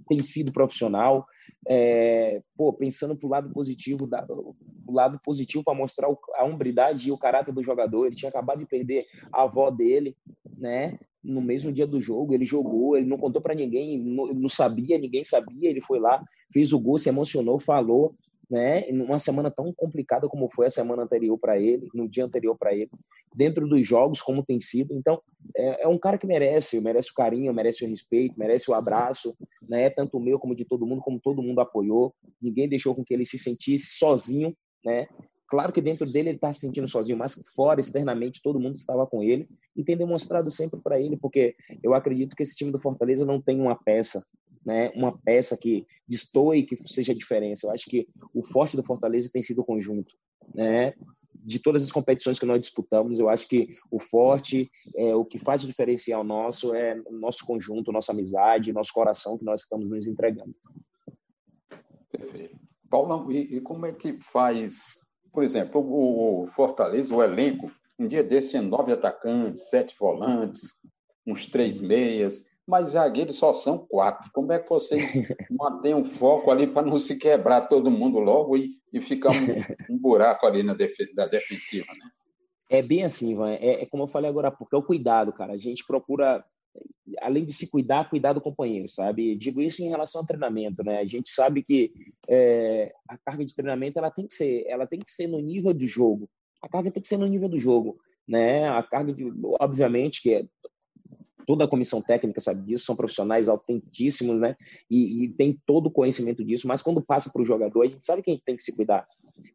tem sido profissional, é, pô, pensando pro lado positivo, da, o lado positivo para mostrar a hombridade e o caráter do jogador. Ele tinha acabado de perder a avó dele, né? No mesmo dia do jogo, ele jogou, ele não contou para ninguém, não, não sabia, ninguém sabia. Ele foi lá, fez o gol, se emocionou, falou né? Semana tão complicada como foi a semana anterior para ele, no dia anterior para ele, dentro dos jogos como tem sido. Então, é, é, um cara que merece, merece o carinho, merece o respeito, merece o abraço, né? Tanto o meu como de todo mundo, como todo mundo apoiou. Ninguém deixou com que ele se sentisse sozinho, né? Claro que dentro dele ele está se sentindo sozinho, mas fora, externamente, todo mundo estava com ele e tem demonstrado sempre para ele, porque eu acredito que esse time do Fortaleza não tem uma peça, né, uma peça que destoe, que seja a diferença. Eu acho que o forte do Fortaleza tem sido o conjunto, né? De todas as competições que nós disputamos, eu acho que o forte, é, o que faz o diferencial nosso é o nosso conjunto, nossa amizade, nosso coração que nós estamos nos entregando. Perfeito. Paulão, e, e como é que faz, por exemplo, o, o Fortaleza, o elenco, um dia desse tinha nove atacantes, sete volantes, uns três meias mas zagueiros só são quatro. Como é que vocês mantêm o foco ali para não se quebrar todo mundo logo e, e ficar um, um buraco ali na def, da defensiva, né? É bem assim, Ivan. É, é, como eu falei agora, porque é o cuidado, cara. A gente procura, além de se cuidar, cuidar do companheiro, sabe? Digo isso em relação ao treinamento, né? A gente sabe que é, a carga de treinamento ela tem que ser, ela tem que ser no nível do jogo. A carga tem que ser no nível do jogo, né? A carga de, obviamente, que é, toda a comissão técnica sabe disso, são profissionais autentíssimos, né? E, e tem todo o conhecimento disso, mas quando passa para o jogador, a gente sabe que a gente tem que se cuidar.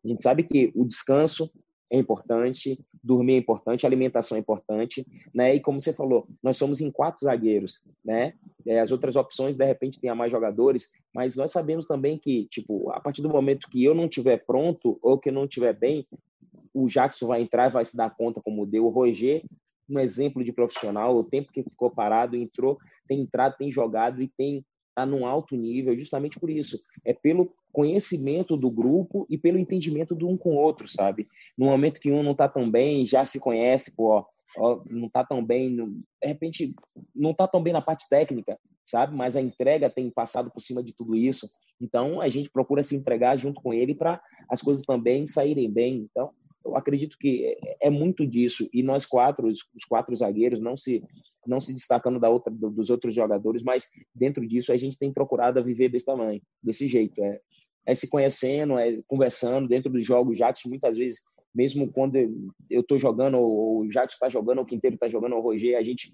A gente sabe que o descanso é importante, dormir é importante, alimentação é importante, né? E como você falou, nós somos em quatro zagueiros, né? É, as outras opções, de repente, tem a mais jogadores, mas nós sabemos também que, tipo, a partir do momento que eu não estiver pronto ou que eu não estiver bem, o Jackson vai entrar e vai se dar conta como deu o Roger, um exemplo de profissional, o tempo que ficou parado, entrou, tem entrado, tem jogado e tem tá num alto nível, justamente por isso. É pelo conhecimento do grupo e pelo entendimento do um com o outro, sabe? No momento que um não tá tão bem, já se conhece, pô, ó, não tá tão bem, de repente não tá tão bem na parte técnica, sabe? Mas a entrega tem passado por cima de tudo isso. Então a gente procura se entregar junto com ele para as coisas também saírem bem. Então eu acredito que é muito disso e nós quatro, os, quatro zagueiros, não se não se destacando da outra dos outros jogadores, mas dentro disso a gente tem procurado viver desse tamanho, desse jeito, é, é se conhecendo, é conversando dentro dos jogos. Jackson muitas vezes mesmo quando eu estou jogando, ou o Jackson está jogando, ou o Quinteiro está jogando, ou o Roger, a gente,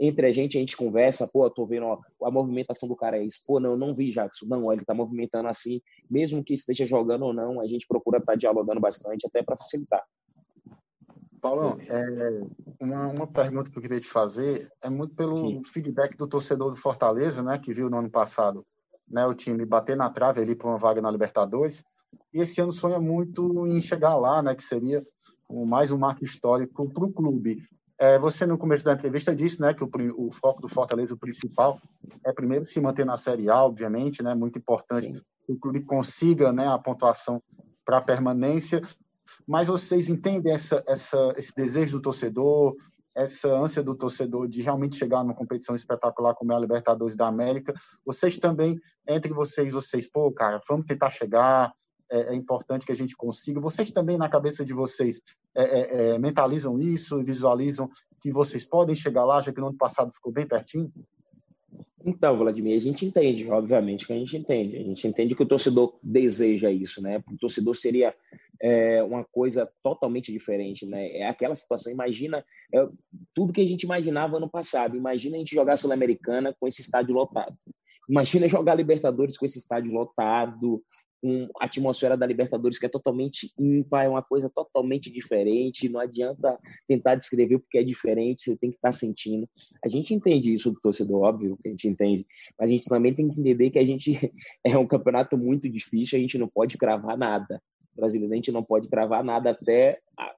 entre a gente, a gente conversa, pô, eu tô vendo ó, a movimentação do cara é isso, pô, não, eu não vi Jackson, não, ele está movimentando assim, mesmo que esteja jogando ou não, a gente procura estar tá dialogando bastante, até para facilitar. Paulão, é, uma, uma pergunta que eu queria te fazer é muito pelo Sim. feedback do torcedor do Fortaleza, né, que viu no ano passado né, o time bater na trave ali para uma vaga na Libertadores, e esse ano sonha muito em chegar lá, né, que seria mais um marco histórico para o clube. É, você, no começo da entrevista, disse né, que o, o, foco do Fortaleza, o principal, é primeiro se manter na Série A, obviamente, né, muito importante Sim. que o clube consiga né, a pontuação para permanência, mas vocês entendem essa, essa, esse desejo do torcedor, essa ânsia do torcedor de realmente chegar numa competição espetacular como é a Libertadores da América? Vocês também, entre vocês, vocês, pô, cara, vamos tentar chegar, é, é importante que a gente consiga. Vocês também, na cabeça de vocês, é, é, é mentalizam isso e visualizam que vocês podem chegar lá, já que no ano passado ficou bem pertinho? Então, Vladimir, a gente entende, obviamente que a gente entende. A gente entende que o torcedor deseja isso, né? O torcedor seria é, uma coisa totalmente diferente, né? É aquela situação. Imagina é, tudo que a gente imaginava ano passado. Imagina a gente jogar Sul-Americana com esse estádio lotado. Imagina jogar Libertadores com esse estádio lotado, com a atmosfera da Libertadores que é totalmente ímpar, é uma coisa totalmente diferente. Não adianta tentar descrever porque é diferente, você tem que estar sentindo. A gente entende isso do torcedor, óbvio que a gente entende, mas a gente também tem que entender que a gente é um campeonato muito difícil, a gente não pode cravar nada. Brasileiro, a gente não pode cravar nada até a,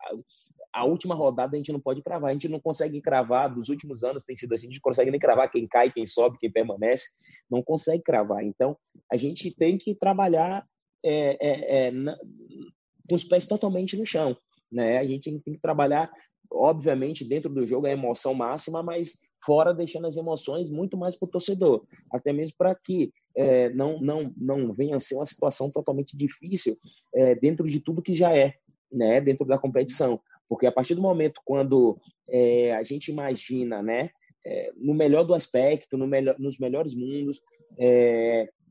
a última rodada a gente não pode cravar, a gente não consegue cravar, dos últimos anos tem sido assim, a gente não consegue nem cravar quem cai, quem sobe, quem permanece, não consegue cravar. Então, a gente tem que trabalhar é, é, é, com os pés totalmente no chão. Né? A gente tem que trabalhar, obviamente, dentro do jogo a emoção máxima, mas fora deixando as emoções muito mais para o torcedor, até mesmo para que é, não, não, não venha a ser uma situação totalmente difícil é, dentro de tudo que já é, né? dentro da competição. Porque a partir do momento quando é, a gente imagina, né, no melhor do aspecto, no melhor, nos melhores mundos,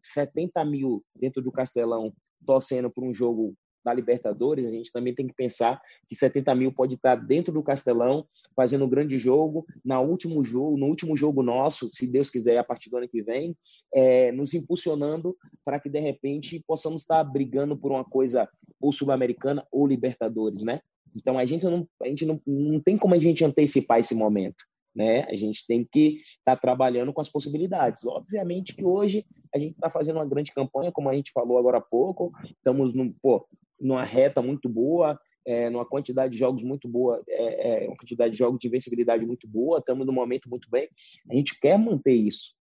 70 mil dentro do Castelão torcendo por um jogo da Libertadores, a gente também tem que pensar que 70 mil pode estar dentro do Castelão, fazendo um grande jogo, na último jogo, no último jogo nosso, se Deus quiser, a partir do ano que vem, é, nos impulsionando para que, de repente, possamos estar brigando por uma coisa ou sul-americana ou Libertadores, né? Então, a gente, não, a gente não, não tem como a gente antecipar esse momento né? A gente tem que estar tá trabalhando com as possibilidades. Obviamente que hoje a gente está fazendo uma grande campanha, como a gente falou agora há pouco, estamos num, pô, numa reta muito boa, é, numa quantidade de jogos muito boa, é, é, uma quantidade de jogos de invencibilidade muito boa, estamos num momento muito bem. A gente quer manter isso.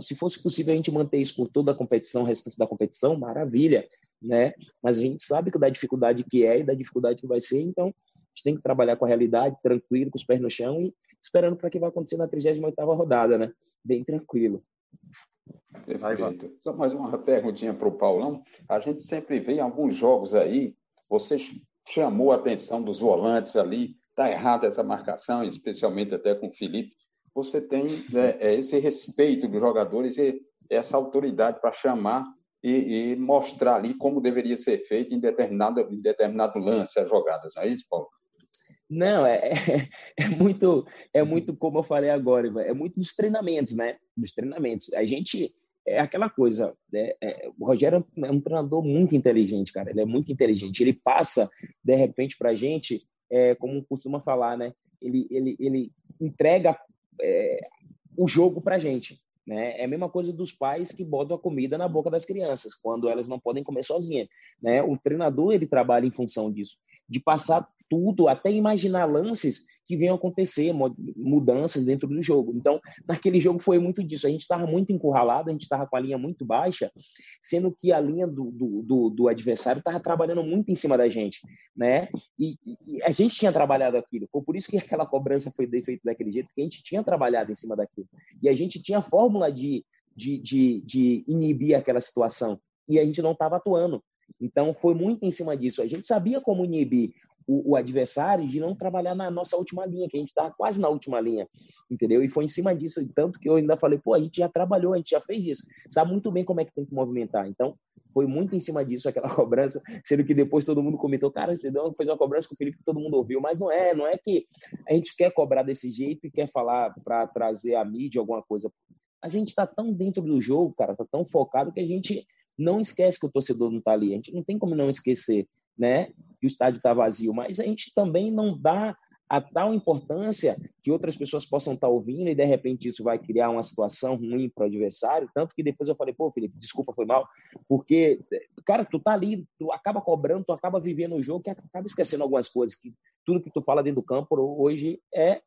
Se fosse possível a gente manter isso por toda a competição, restante da competição, maravilha, né? Mas a gente sabe que da dificuldade que é e da dificuldade que vai ser, então a gente tem que trabalhar com a realidade, tranquilo, com os pés no chão e esperando para o que vai acontecer na 38ª rodada, né? Bem tranquilo. Perfeito. Só mais uma perguntinha para o Paulão. A gente sempre vê em alguns jogos aí, você chamou a atenção dos volantes ali, está errada essa marcação, especialmente até com o Felipe. Você tem né, é, esse respeito dos jogadores e essa autoridade para chamar e, e, mostrar ali como deveria ser feito em determinado, em determinado lance as jogadas, não é isso, Paulo? Não, é, é, é, muito, é muito como eu falei agora, é muito dos treinamentos, né? Dos treinamentos. A gente é aquela coisa. Né? É, o Rogério é um treinador muito inteligente, cara. Ele é muito inteligente. Ele passa de repente para a gente, é, como costuma falar, né? Ele, ele, ele entrega é, o jogo para a gente. Né? É a mesma coisa dos pais que botam a comida na boca das crianças quando elas não podem comer sozinhas. Né? O treinador ele trabalha em função disso de passar tudo, até imaginar lances que venham acontecer, mudanças dentro do jogo. Então, naquele jogo foi muito disso. A gente estava muito encurralado, a gente estava com a linha muito baixa, sendo que a linha do, do, do, do adversário estava trabalhando muito em cima da gente, né? E, e, a gente tinha trabalhado aquilo. Foi por isso que aquela cobrança foi feita daquele jeito, porque a gente tinha trabalhado em cima daquilo. E a gente tinha fórmula de, de, de, de inibir aquela situação. E a gente não estava atuando. Então, foi muito em cima disso. A gente sabia como inibir o, o, adversário de não trabalhar na nossa última linha, que a gente estava quase na última linha, entendeu? E foi em cima disso, tanto que eu ainda falei, pô, a gente já trabalhou, a gente já fez isso, sabe muito bem como é que tem que movimentar. Então, foi muito em cima disso aquela cobrança, sendo que depois todo mundo comentou, cara, você deu, fez uma cobrança com o Felipe que todo mundo ouviu, mas não é, não é que a gente quer cobrar desse jeito e quer falar para trazer a mídia alguma coisa. A gente está tão dentro do jogo, cara, tá tão focado que a gente não esquece que o torcedor não está ali. A gente não tem como não esquecer, né? Que o estádio está vazio, mas a gente também não dá a tal importância que outras pessoas possam estar tá ouvindo e de repente isso vai criar uma situação ruim para o adversário, tanto que depois eu falei, pô, Felipe, desculpa, foi mal, porque, cara, tu tá ali, tu acaba cobrando, tu acaba vivendo o jogo, que acaba esquecendo algumas coisas, que tudo que tu fala dentro do campo hoje é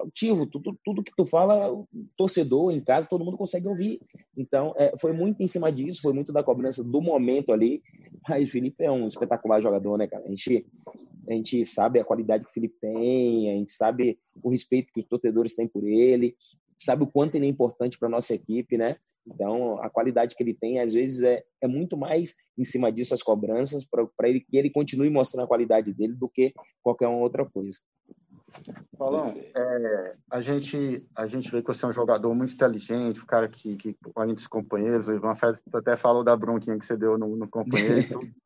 ativo, tudo, tudo que tu fala, o torcedor em casa, todo mundo consegue ouvir. Então, é, foi muito em cima disso, foi muito da cobrança do momento ali. Mas Felipe é um espetacular jogador, né, cara? A gente, a gente sabe a qualidade que o Felipe tem, a gente sabe o respeito que os torcedores têm por ele, sabe o quanto ele é importante para nossa equipe, né? Então, a qualidade que ele tem, às vezes, é, é muito mais em cima disso as cobranças, para ele que ele continue mostrando a qualidade dele do que qualquer outra coisa. Paulão, é, a, gente, a gente vê que você é um jogador muito inteligente, um cara que, que além dos companheiros, o Ivan Félix até falou da bronquinha que você deu no, no companheiro e tudo.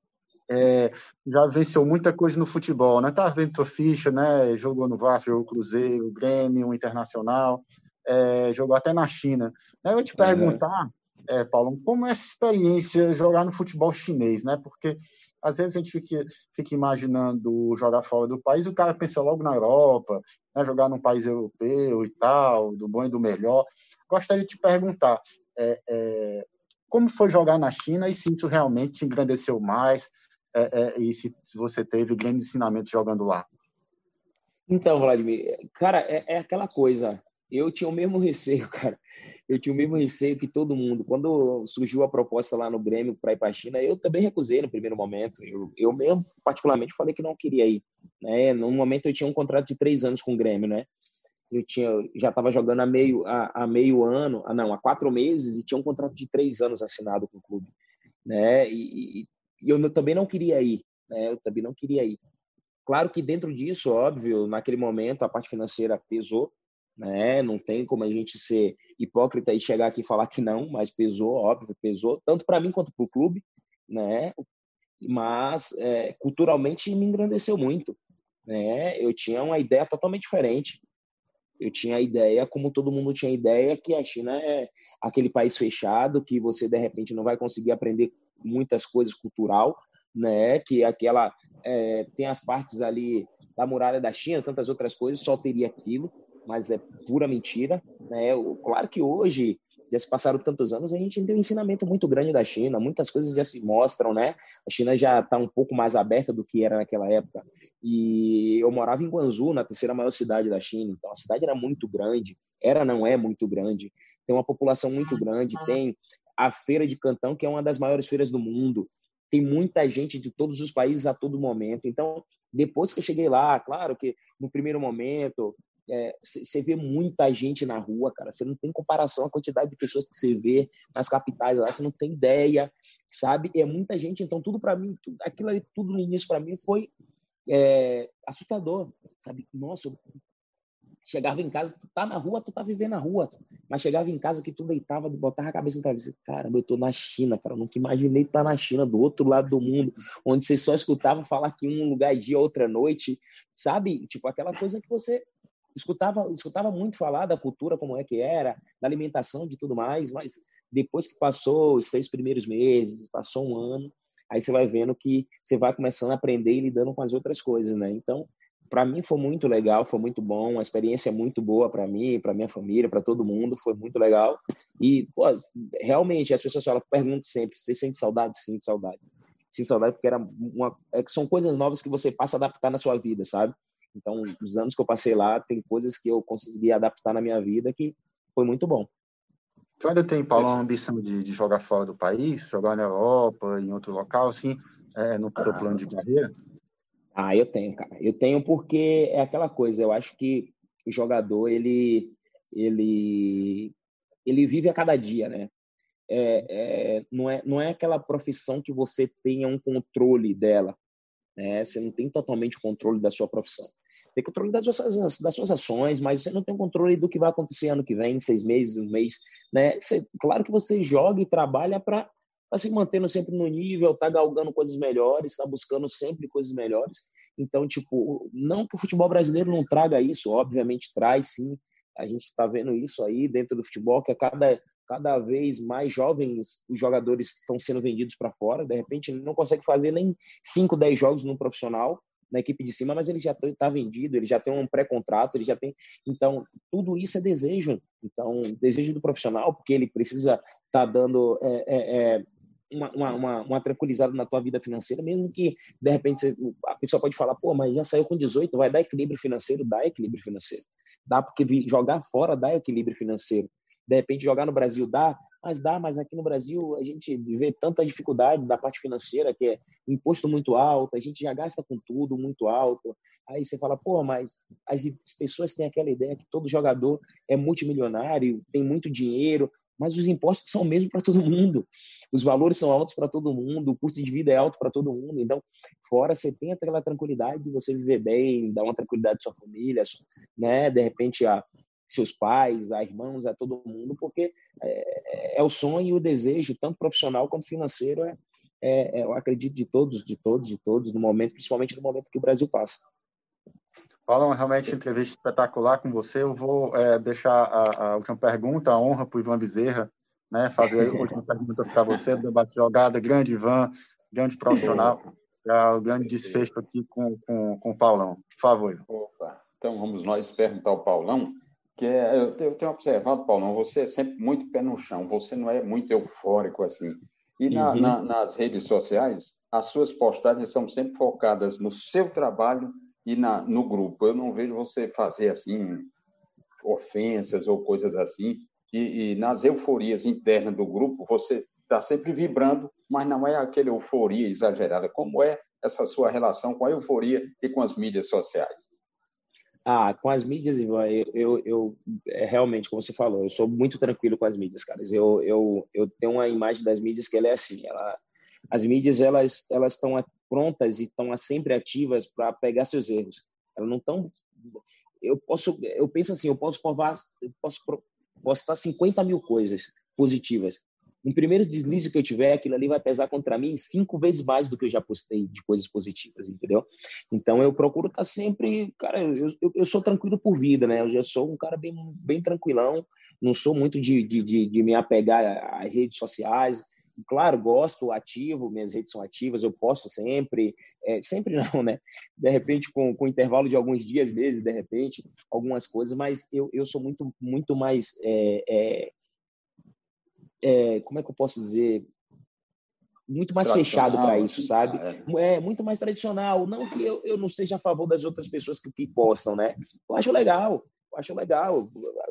É, já venceu muita coisa no futebol, né? Tá vendo tua ficha, né? Jogou no Vasco, jogou no Cruzeiro, Grêmio, Internacional, é, jogou até na China. Eu te perguntar, é, Paulo, como é essa experiência jogar no futebol chinês, né? Porque às vezes a gente fica, fica imaginando jogar fora do país, o cara pensa logo na Europa, né? jogar num país europeu e tal, do bom e do melhor. Gostaria de te perguntar, é, é, como foi jogar na China e se isso realmente te engrandeceu mais é, é e se, você teve grandes ensinamentos jogando lá? Então, Vladimir, cara, é, é aquela coisa. Eu tinha o mesmo receio, cara eu tinha o mesmo receio que todo mundo. Quando surgiu a proposta lá no Grêmio para ir para a China, eu também recusei no primeiro momento. Eu, eu mesmo, particularmente, falei que não queria ir. Né? No momento, eu tinha um contrato de três anos com o Grêmio, né? Eu tinha, já estava jogando há meio, meio ano, ah, não, há quatro meses, e tinha um contrato de três anos assinado com o clube. Né? E, e eu também não queria ir. Né? Eu também não queria ir. Claro que dentro disso, óbvio, naquele momento a parte financeira pesou, né? Não tem como a gente ser hipócrita e chegar aqui e falar que não, mas pesou, óbvio, pesou, tanto para mim quanto para o clube, né? Mas é, culturalmente me engrandeceu muito, né? Eu tinha uma ideia totalmente diferente. Eu tinha a ideia, como todo mundo tinha ideia, que a China é aquele país fechado, que você de repente não vai conseguir aprender muitas coisas cultural, né? Que aquela é, tem as partes ali da muralha da China, tantas outras coisas, só teria aquilo mas é pura mentira. Né? Claro que hoje, já se passaram tantos anos, a gente tem um ensinamento muito grande da China, muitas coisas já se mostram, né? A China já está um pouco mais aberta do que era naquela época. E eu morava em Guangzhou, na terceira maior cidade da China, então a cidade era muito grande, era, não é muito grande, tem uma população muito grande, tem a Feira de Cantão, que é uma das maiores feiras do mundo, tem muita gente de todos os países a todo momento. Então, depois que eu cheguei lá, claro que no primeiro momento você é, vê muita gente na rua, cara. Você não tem comparação a quantidade de pessoas que você vê nas capitais lá, você não tem ideia, sabe? É muita gente, então tudo para mim, tudo, aquilo ali, tudo no início para mim foi é, assustador, sabe? Nossa, chegava em casa, tu tá na rua, tu tá vivendo na rua, mas chegava em casa que tu deitava, botava a cabeça no travesseiro, caramba, eu tô na China, cara, eu nunca imaginei estar na China, do outro lado do mundo, onde você só escutava falar que um lugar é dia, outra noite, sabe? Tipo, aquela coisa que você escutava, escutava muito falar da cultura, como é que era, da alimentação, de tudo mais, mas depois que passou os seis primeiros meses, passou um ano, aí você vai vendo que você vai começando a aprender e lidando com as outras coisas, né? Então, para mim foi muito legal, foi muito bom, uma experiência muito boa para mim, para minha família, para todo mundo, foi muito legal. E, pô, realmente, as pessoas falam, perguntam sempre, você sente saudade? Sinto saudade. Sinto saudade porque era uma, é, são coisas novas que você passa a adaptar na sua vida, sabe? Então, os anos que eu passei lá, tem coisas que eu consegui adaptar na minha vida que foi muito bom. Tu ainda tem, Paulo, a ambição de, de jogar fora do país, jogar na Europa, em outro local, assim, é, no teu plano de carreira? Ah, eu tenho, cara. Eu tenho porque é aquela coisa. Eu acho que o jogador ele ele ele vive a cada dia, né? É, é, não é não é aquela profissão que você tenha um controle dela, né? Você não tem totalmente controle da sua profissão. Tem controle das suas, das suas ações, mas você não tem controle do que vai acontecer ano que vem, seis meses, um mês, né? Você, claro que você joga e trabalha para se mantendo sempre no nível, tá galgando coisas melhores, está buscando sempre coisas melhores. Então, tipo, não que o futebol brasileiro não traga isso, obviamente traz sim. A gente está vendo isso aí dentro do futebol, que a cada, cada vez mais jovens os jogadores estão sendo vendidos para fora. De repente, não consegue fazer nem 5, 10 jogos no profissional, na equipe de cima, mas ele já está vendido, ele já tem um pré-contrato, ele já tem. Então, tudo isso é desejo. Então, desejo do profissional, porque ele precisa estar tá dando é, é, é uma, uma, uma, tranquilizada na tua vida financeira, mesmo que de repente você, a pessoa pode falar, pô, mas já saiu com 18, vai dar equilíbrio financeiro? Dá equilíbrio financeiro. Dá porque jogar fora dá equilíbrio financeiro. De repente jogar no Brasil dá, mas dá, mas aqui no Brasil a gente vê tanta dificuldade da parte financeira, que é imposto muito alto, a gente já gasta com tudo muito alto. Aí você fala, pô, mas as pessoas têm aquela ideia que todo jogador é multimilionário, tem muito dinheiro, mas os impostos são mesmo para todo mundo. Os valores são altos para todo mundo, o custo de vida é alto para todo mundo. Então, fora você tem aquela tranquilidade de você viver bem, dar uma tranquilidade à sua família, né? De repente a seus pais, a irmãos, a todo mundo, porque é, é o sonho e o desejo, tanto profissional quanto financeiro, é, é, eu acredito de todos, de todos, de todos, no momento, principalmente no momento que o Brasil passa. Paulo, realmente entrevista espetacular com você. Eu vou é, deixar a, a, última pergunta, a honra para o Ivan Bezerra, né, fazer a última pergunta para você do debate jogada. Grande Ivan, grande profissional, é, o grande desfecho aqui com, com, com o Paulão. Por favor. Opa. Então vamos nós perguntar ao Paulão, que é, eu, eu tenho observado, Paulão, você é sempre muito pé no chão, você não é muito eufórico assim. E na, uhum. na, nas redes sociais, as suas postagens são sempre focadas no seu trabalho e na, no grupo. Eu não vejo você fazer assim ofensas ou coisas assim. E, e nas euforias internas do grupo, você está sempre vibrando, mas não é aquela euforia exagerada. Como é essa sua relação com a euforia e com as mídias sociais? Ah, com as mídias, Ivan, eu, eu, eu é, realmente, como você falou, eu sou muito tranquilo com as mídias, cara. Eu, eu, eu tenho uma imagem das mídias que ela é assim, ela, as mídias elas elas estão prontas e estão sempre ativas para pegar seus erros. Elas não estão. Eu posso, eu penso assim, eu posso provar, eu posso postar 50 mil coisas positivas. No primeiro deslize que eu tiver, aquilo ali vai pesar contra mim cinco vezes mais do que eu já postei de coisas positivas, entendeu? Então eu procuro estar tá sempre, cara, eu, eu, eu, sou tranquilo por vida, né? Eu já sou um cara bem, bem tranquilão, não sou muito de, de, de, de me apegar às redes sociais claro, gosto, ativo, minhas redes são ativas, eu posto sempre, é, sempre não, né? De repente, com, com intervalo de alguns dias, meses, de repente, algumas coisas, mas eu, eu sou muito, muito mais. É, é, é como é que eu posso dizer? Muito mais fechado para isso, assim, sabe? É. é. muito mais tradicional. Não que eu, eu não seja a favor das outras pessoas que, que postam, né? Eu acho legal acho legal.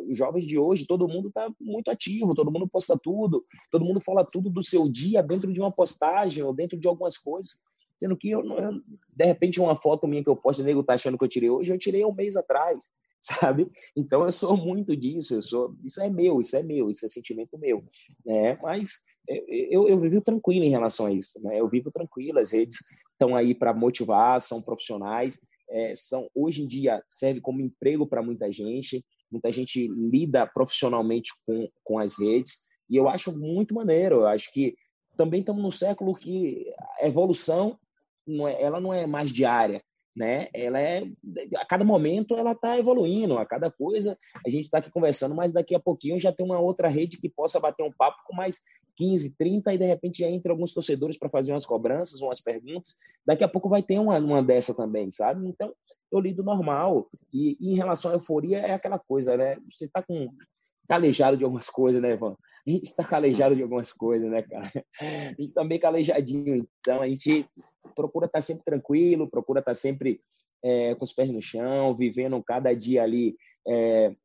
Os jovens de hoje, todo mundo está muito ativo, todo mundo posta tudo, todo mundo fala tudo do seu dia dentro de uma postagem ou dentro de algumas coisas. Sendo que eu, eu de repente, uma foto minha que eu posto, o nego tá achando que eu tirei hoje, eu tirei um mês atrás, sabe? Então eu sou muito disso, eu sou, isso é meu, isso é meu, isso é sentimento meu, né? Mas eu, eu vivo tranquilo em relação a isso, né? Eu vivo tranquilo, as redes estão aí para motivar, são profissionais, é, são hoje em dia serve como emprego para muita gente, muita gente lida profissionalmente com, com as redes e eu acho muito maneiro. Eu acho que também estamos num século que a evolução não é, ela não é mais diária, né? Ela é a cada momento ela está evoluindo, a cada coisa a gente está aqui conversando, mas daqui a pouquinho já tem uma outra rede que possa bater um papo com mais 15, 30 e de repente já entra alguns torcedores para fazer umas cobranças, umas perguntas. Daqui a pouco vai ter uma, uma dessa também, sabe? Então eu lido normal. E, e em relação à euforia é aquela coisa, né? Você está com calejado de algumas coisas, né, Ivan? A gente está calejado de algumas coisas, né, cara? A gente está meio calejadinho. Então, a gente procura estar tá sempre tranquilo, procura estar tá sempre é, com os pés no chão, vivendo cada dia ali é,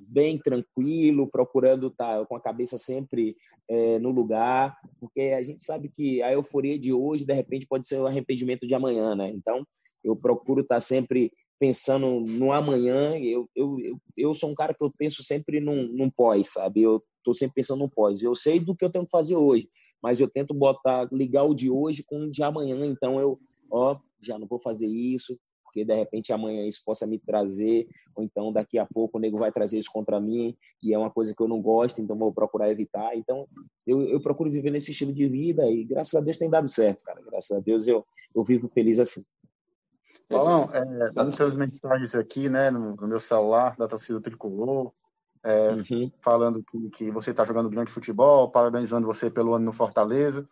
bem tranquilo, procurando estar tá com a cabeça sempre é, no lugar, porque a gente sabe que a euforia de hoje, de repente, pode ser o arrependimento de amanhã, né? Então, eu procuro estar sempre pensando no amanhã. Eu, eu, eu, eu sou um cara que eu penso sempre num, num pós, sabe? Eu estou sempre pensando no pós. Eu sei do que eu tenho que fazer hoje, mas eu tento botar, ligar o de hoje com o de amanhã. Então eu, ó, já não vou fazer isso, porque de repente amanhã isso possa me trazer, ou então daqui a pouco o nego vai trazer isso contra mim, e é uma coisa que eu não gosto, então vou procurar evitar. Então eu, eu procuro viver nesse estilo de vida e graças a Deus tem dado certo, cara. Graças a Deus eu, eu vivo feliz assim. Paulão, é, muitas mensagens aqui, né, no, no, meu celular, da torcida tricolor, é, uhum. falando que, que você está jogando grande futebol, parabenizando você pelo ano no Fortaleza.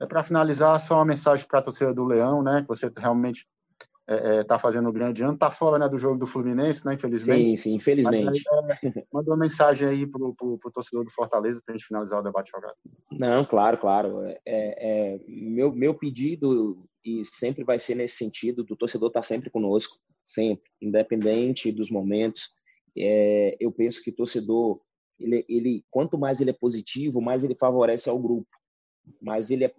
É, para finalizar, só uma mensagem para a torcida do Leão, né, que você realmente está é, é tá fazendo um grande ano, está fora né, do jogo do Fluminense, né, infelizmente. Sim, sim, infelizmente. É, manda uma mensagem aí para o torcedor do Fortaleza para a gente finalizar o debate jogado. Não, claro, claro. É, é, meu, meu pedido, e sempre vai ser nesse sentido, do torcedor estar tá sempre conosco, sempre, independente dos momentos. É, eu penso que o torcedor, ele, ele, quanto mais ele é positivo, mais ele favorece ao grupo. Mas ele é,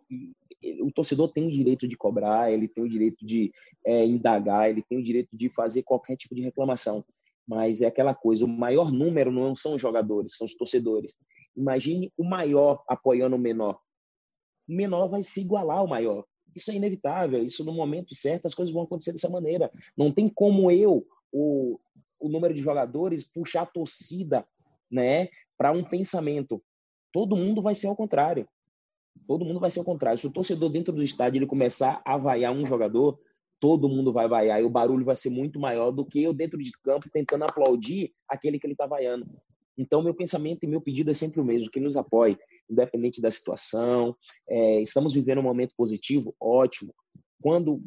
o torcedor tem o direito de cobrar, ele tem o direito de é, indagar, ele tem o direito de fazer qualquer tipo de reclamação. Mas é aquela coisa, o maior número não são os jogadores, são os torcedores. Imagine o maior apoiando o menor. O menor vai se igualar ao maior. Isso é inevitável, isso no momento certo as coisas vão acontecer dessa maneira. Não tem como eu, o, o número de jogadores, puxar a torcida né, para um pensamento. Todo mundo vai ser ao contrário. Todo mundo vai ser o contrário. Se o torcedor dentro do estádio ele começar a vaiar um jogador, todo mundo vai vaiar e o barulho vai ser muito maior do que eu dentro de campo tentando aplaudir aquele que ele está vaiando. Então, meu pensamento e meu pedido é sempre o mesmo, que nos apoie, independente da situação. É, estamos vivendo um momento positivo, ótimo. Quando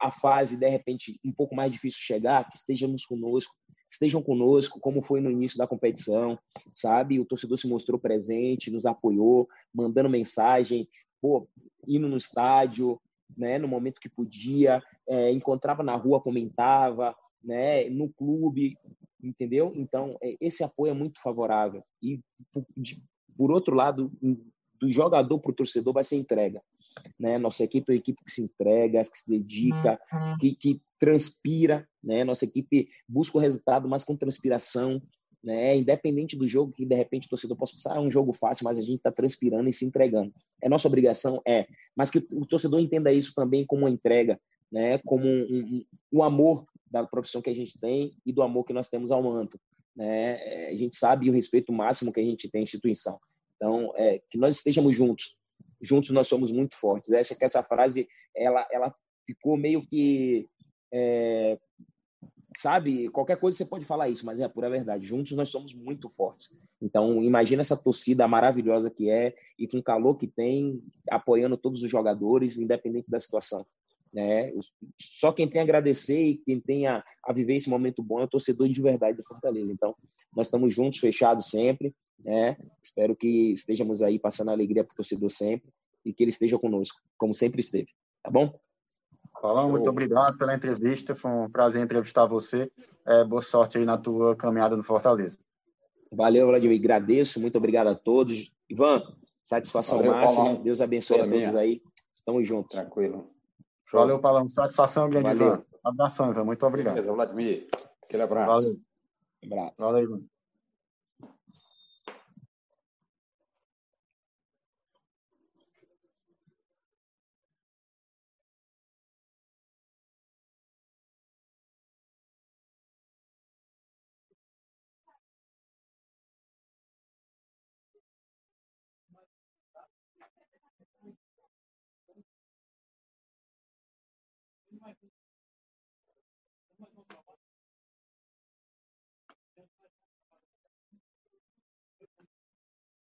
a fase, de repente, um pouco mais difícil chegar, que estejamos conosco, estejam conosco, como foi no início da competição, sabe? O torcedor se mostrou presente, nos apoiou, mandando mensagem, pô, indo no estádio, né? No momento que podia, é, encontrava na rua, comentava, né? No clube, entendeu? Então, é, esse apoio é muito favorável. E, por outro lado, do jogador para o torcedor vai ser entrega. Né? Nossa equipe é uma equipe que se entrega, que se dedica, uhum. que, que transpira, né? Nossa equipe busca o resultado, mas com transpiração, né? Independente do jogo, que de repente o torcedor possa pensar, ah, é um jogo fácil, mas a gente está transpirando e se entregando. É nossa obrigação? É. Mas que o torcedor entenda isso também como uma entrega, né? Como um, um, um amor da profissão que a gente tem e do amor que nós temos ao manto. Né? É, a gente sabe o respeito máximo que a gente tem à instituição. Então, é, que nós estejamos juntos. Juntos nós somos muito fortes. Acho que essa frase ela, ela ficou meio que é, sabe, qualquer coisa você pode falar isso, mas é a pura verdade. Juntos nós somos muito fortes. Então, imagina essa torcida maravilhosa que é e com o calor que tem, apoiando todos os jogadores, independente da situação. Né? Só quem tem a agradecer e quem tem a, a viver esse momento bom é o torcedor de verdade do Fortaleza. Então, nós estamos juntos, fechados sempre. Né? Espero que estejamos aí passando alegria para o torcedor sempre e que ele esteja conosco, como sempre esteve. Tá bom? Paulão, muito obrigado pela entrevista. Foi um prazer entrevistar você. É, boa sorte aí na tua caminhada no Fortaleza. Valeu, Vladimir. Agradeço. Muito obrigado a todos. Ivan, satisfação Valeu, máxima. Paulão. Deus abençoe Toda a todos minha. aí. Estamos juntos. Tranquilo. Show. Valeu, Paulão. Satisfação, grande Valeu. Ivan. Abração, Ivan. Muito obrigado. Beleza, Vladimir. Aquele abraço. Valeu. Abraço. Valeu, Ivan.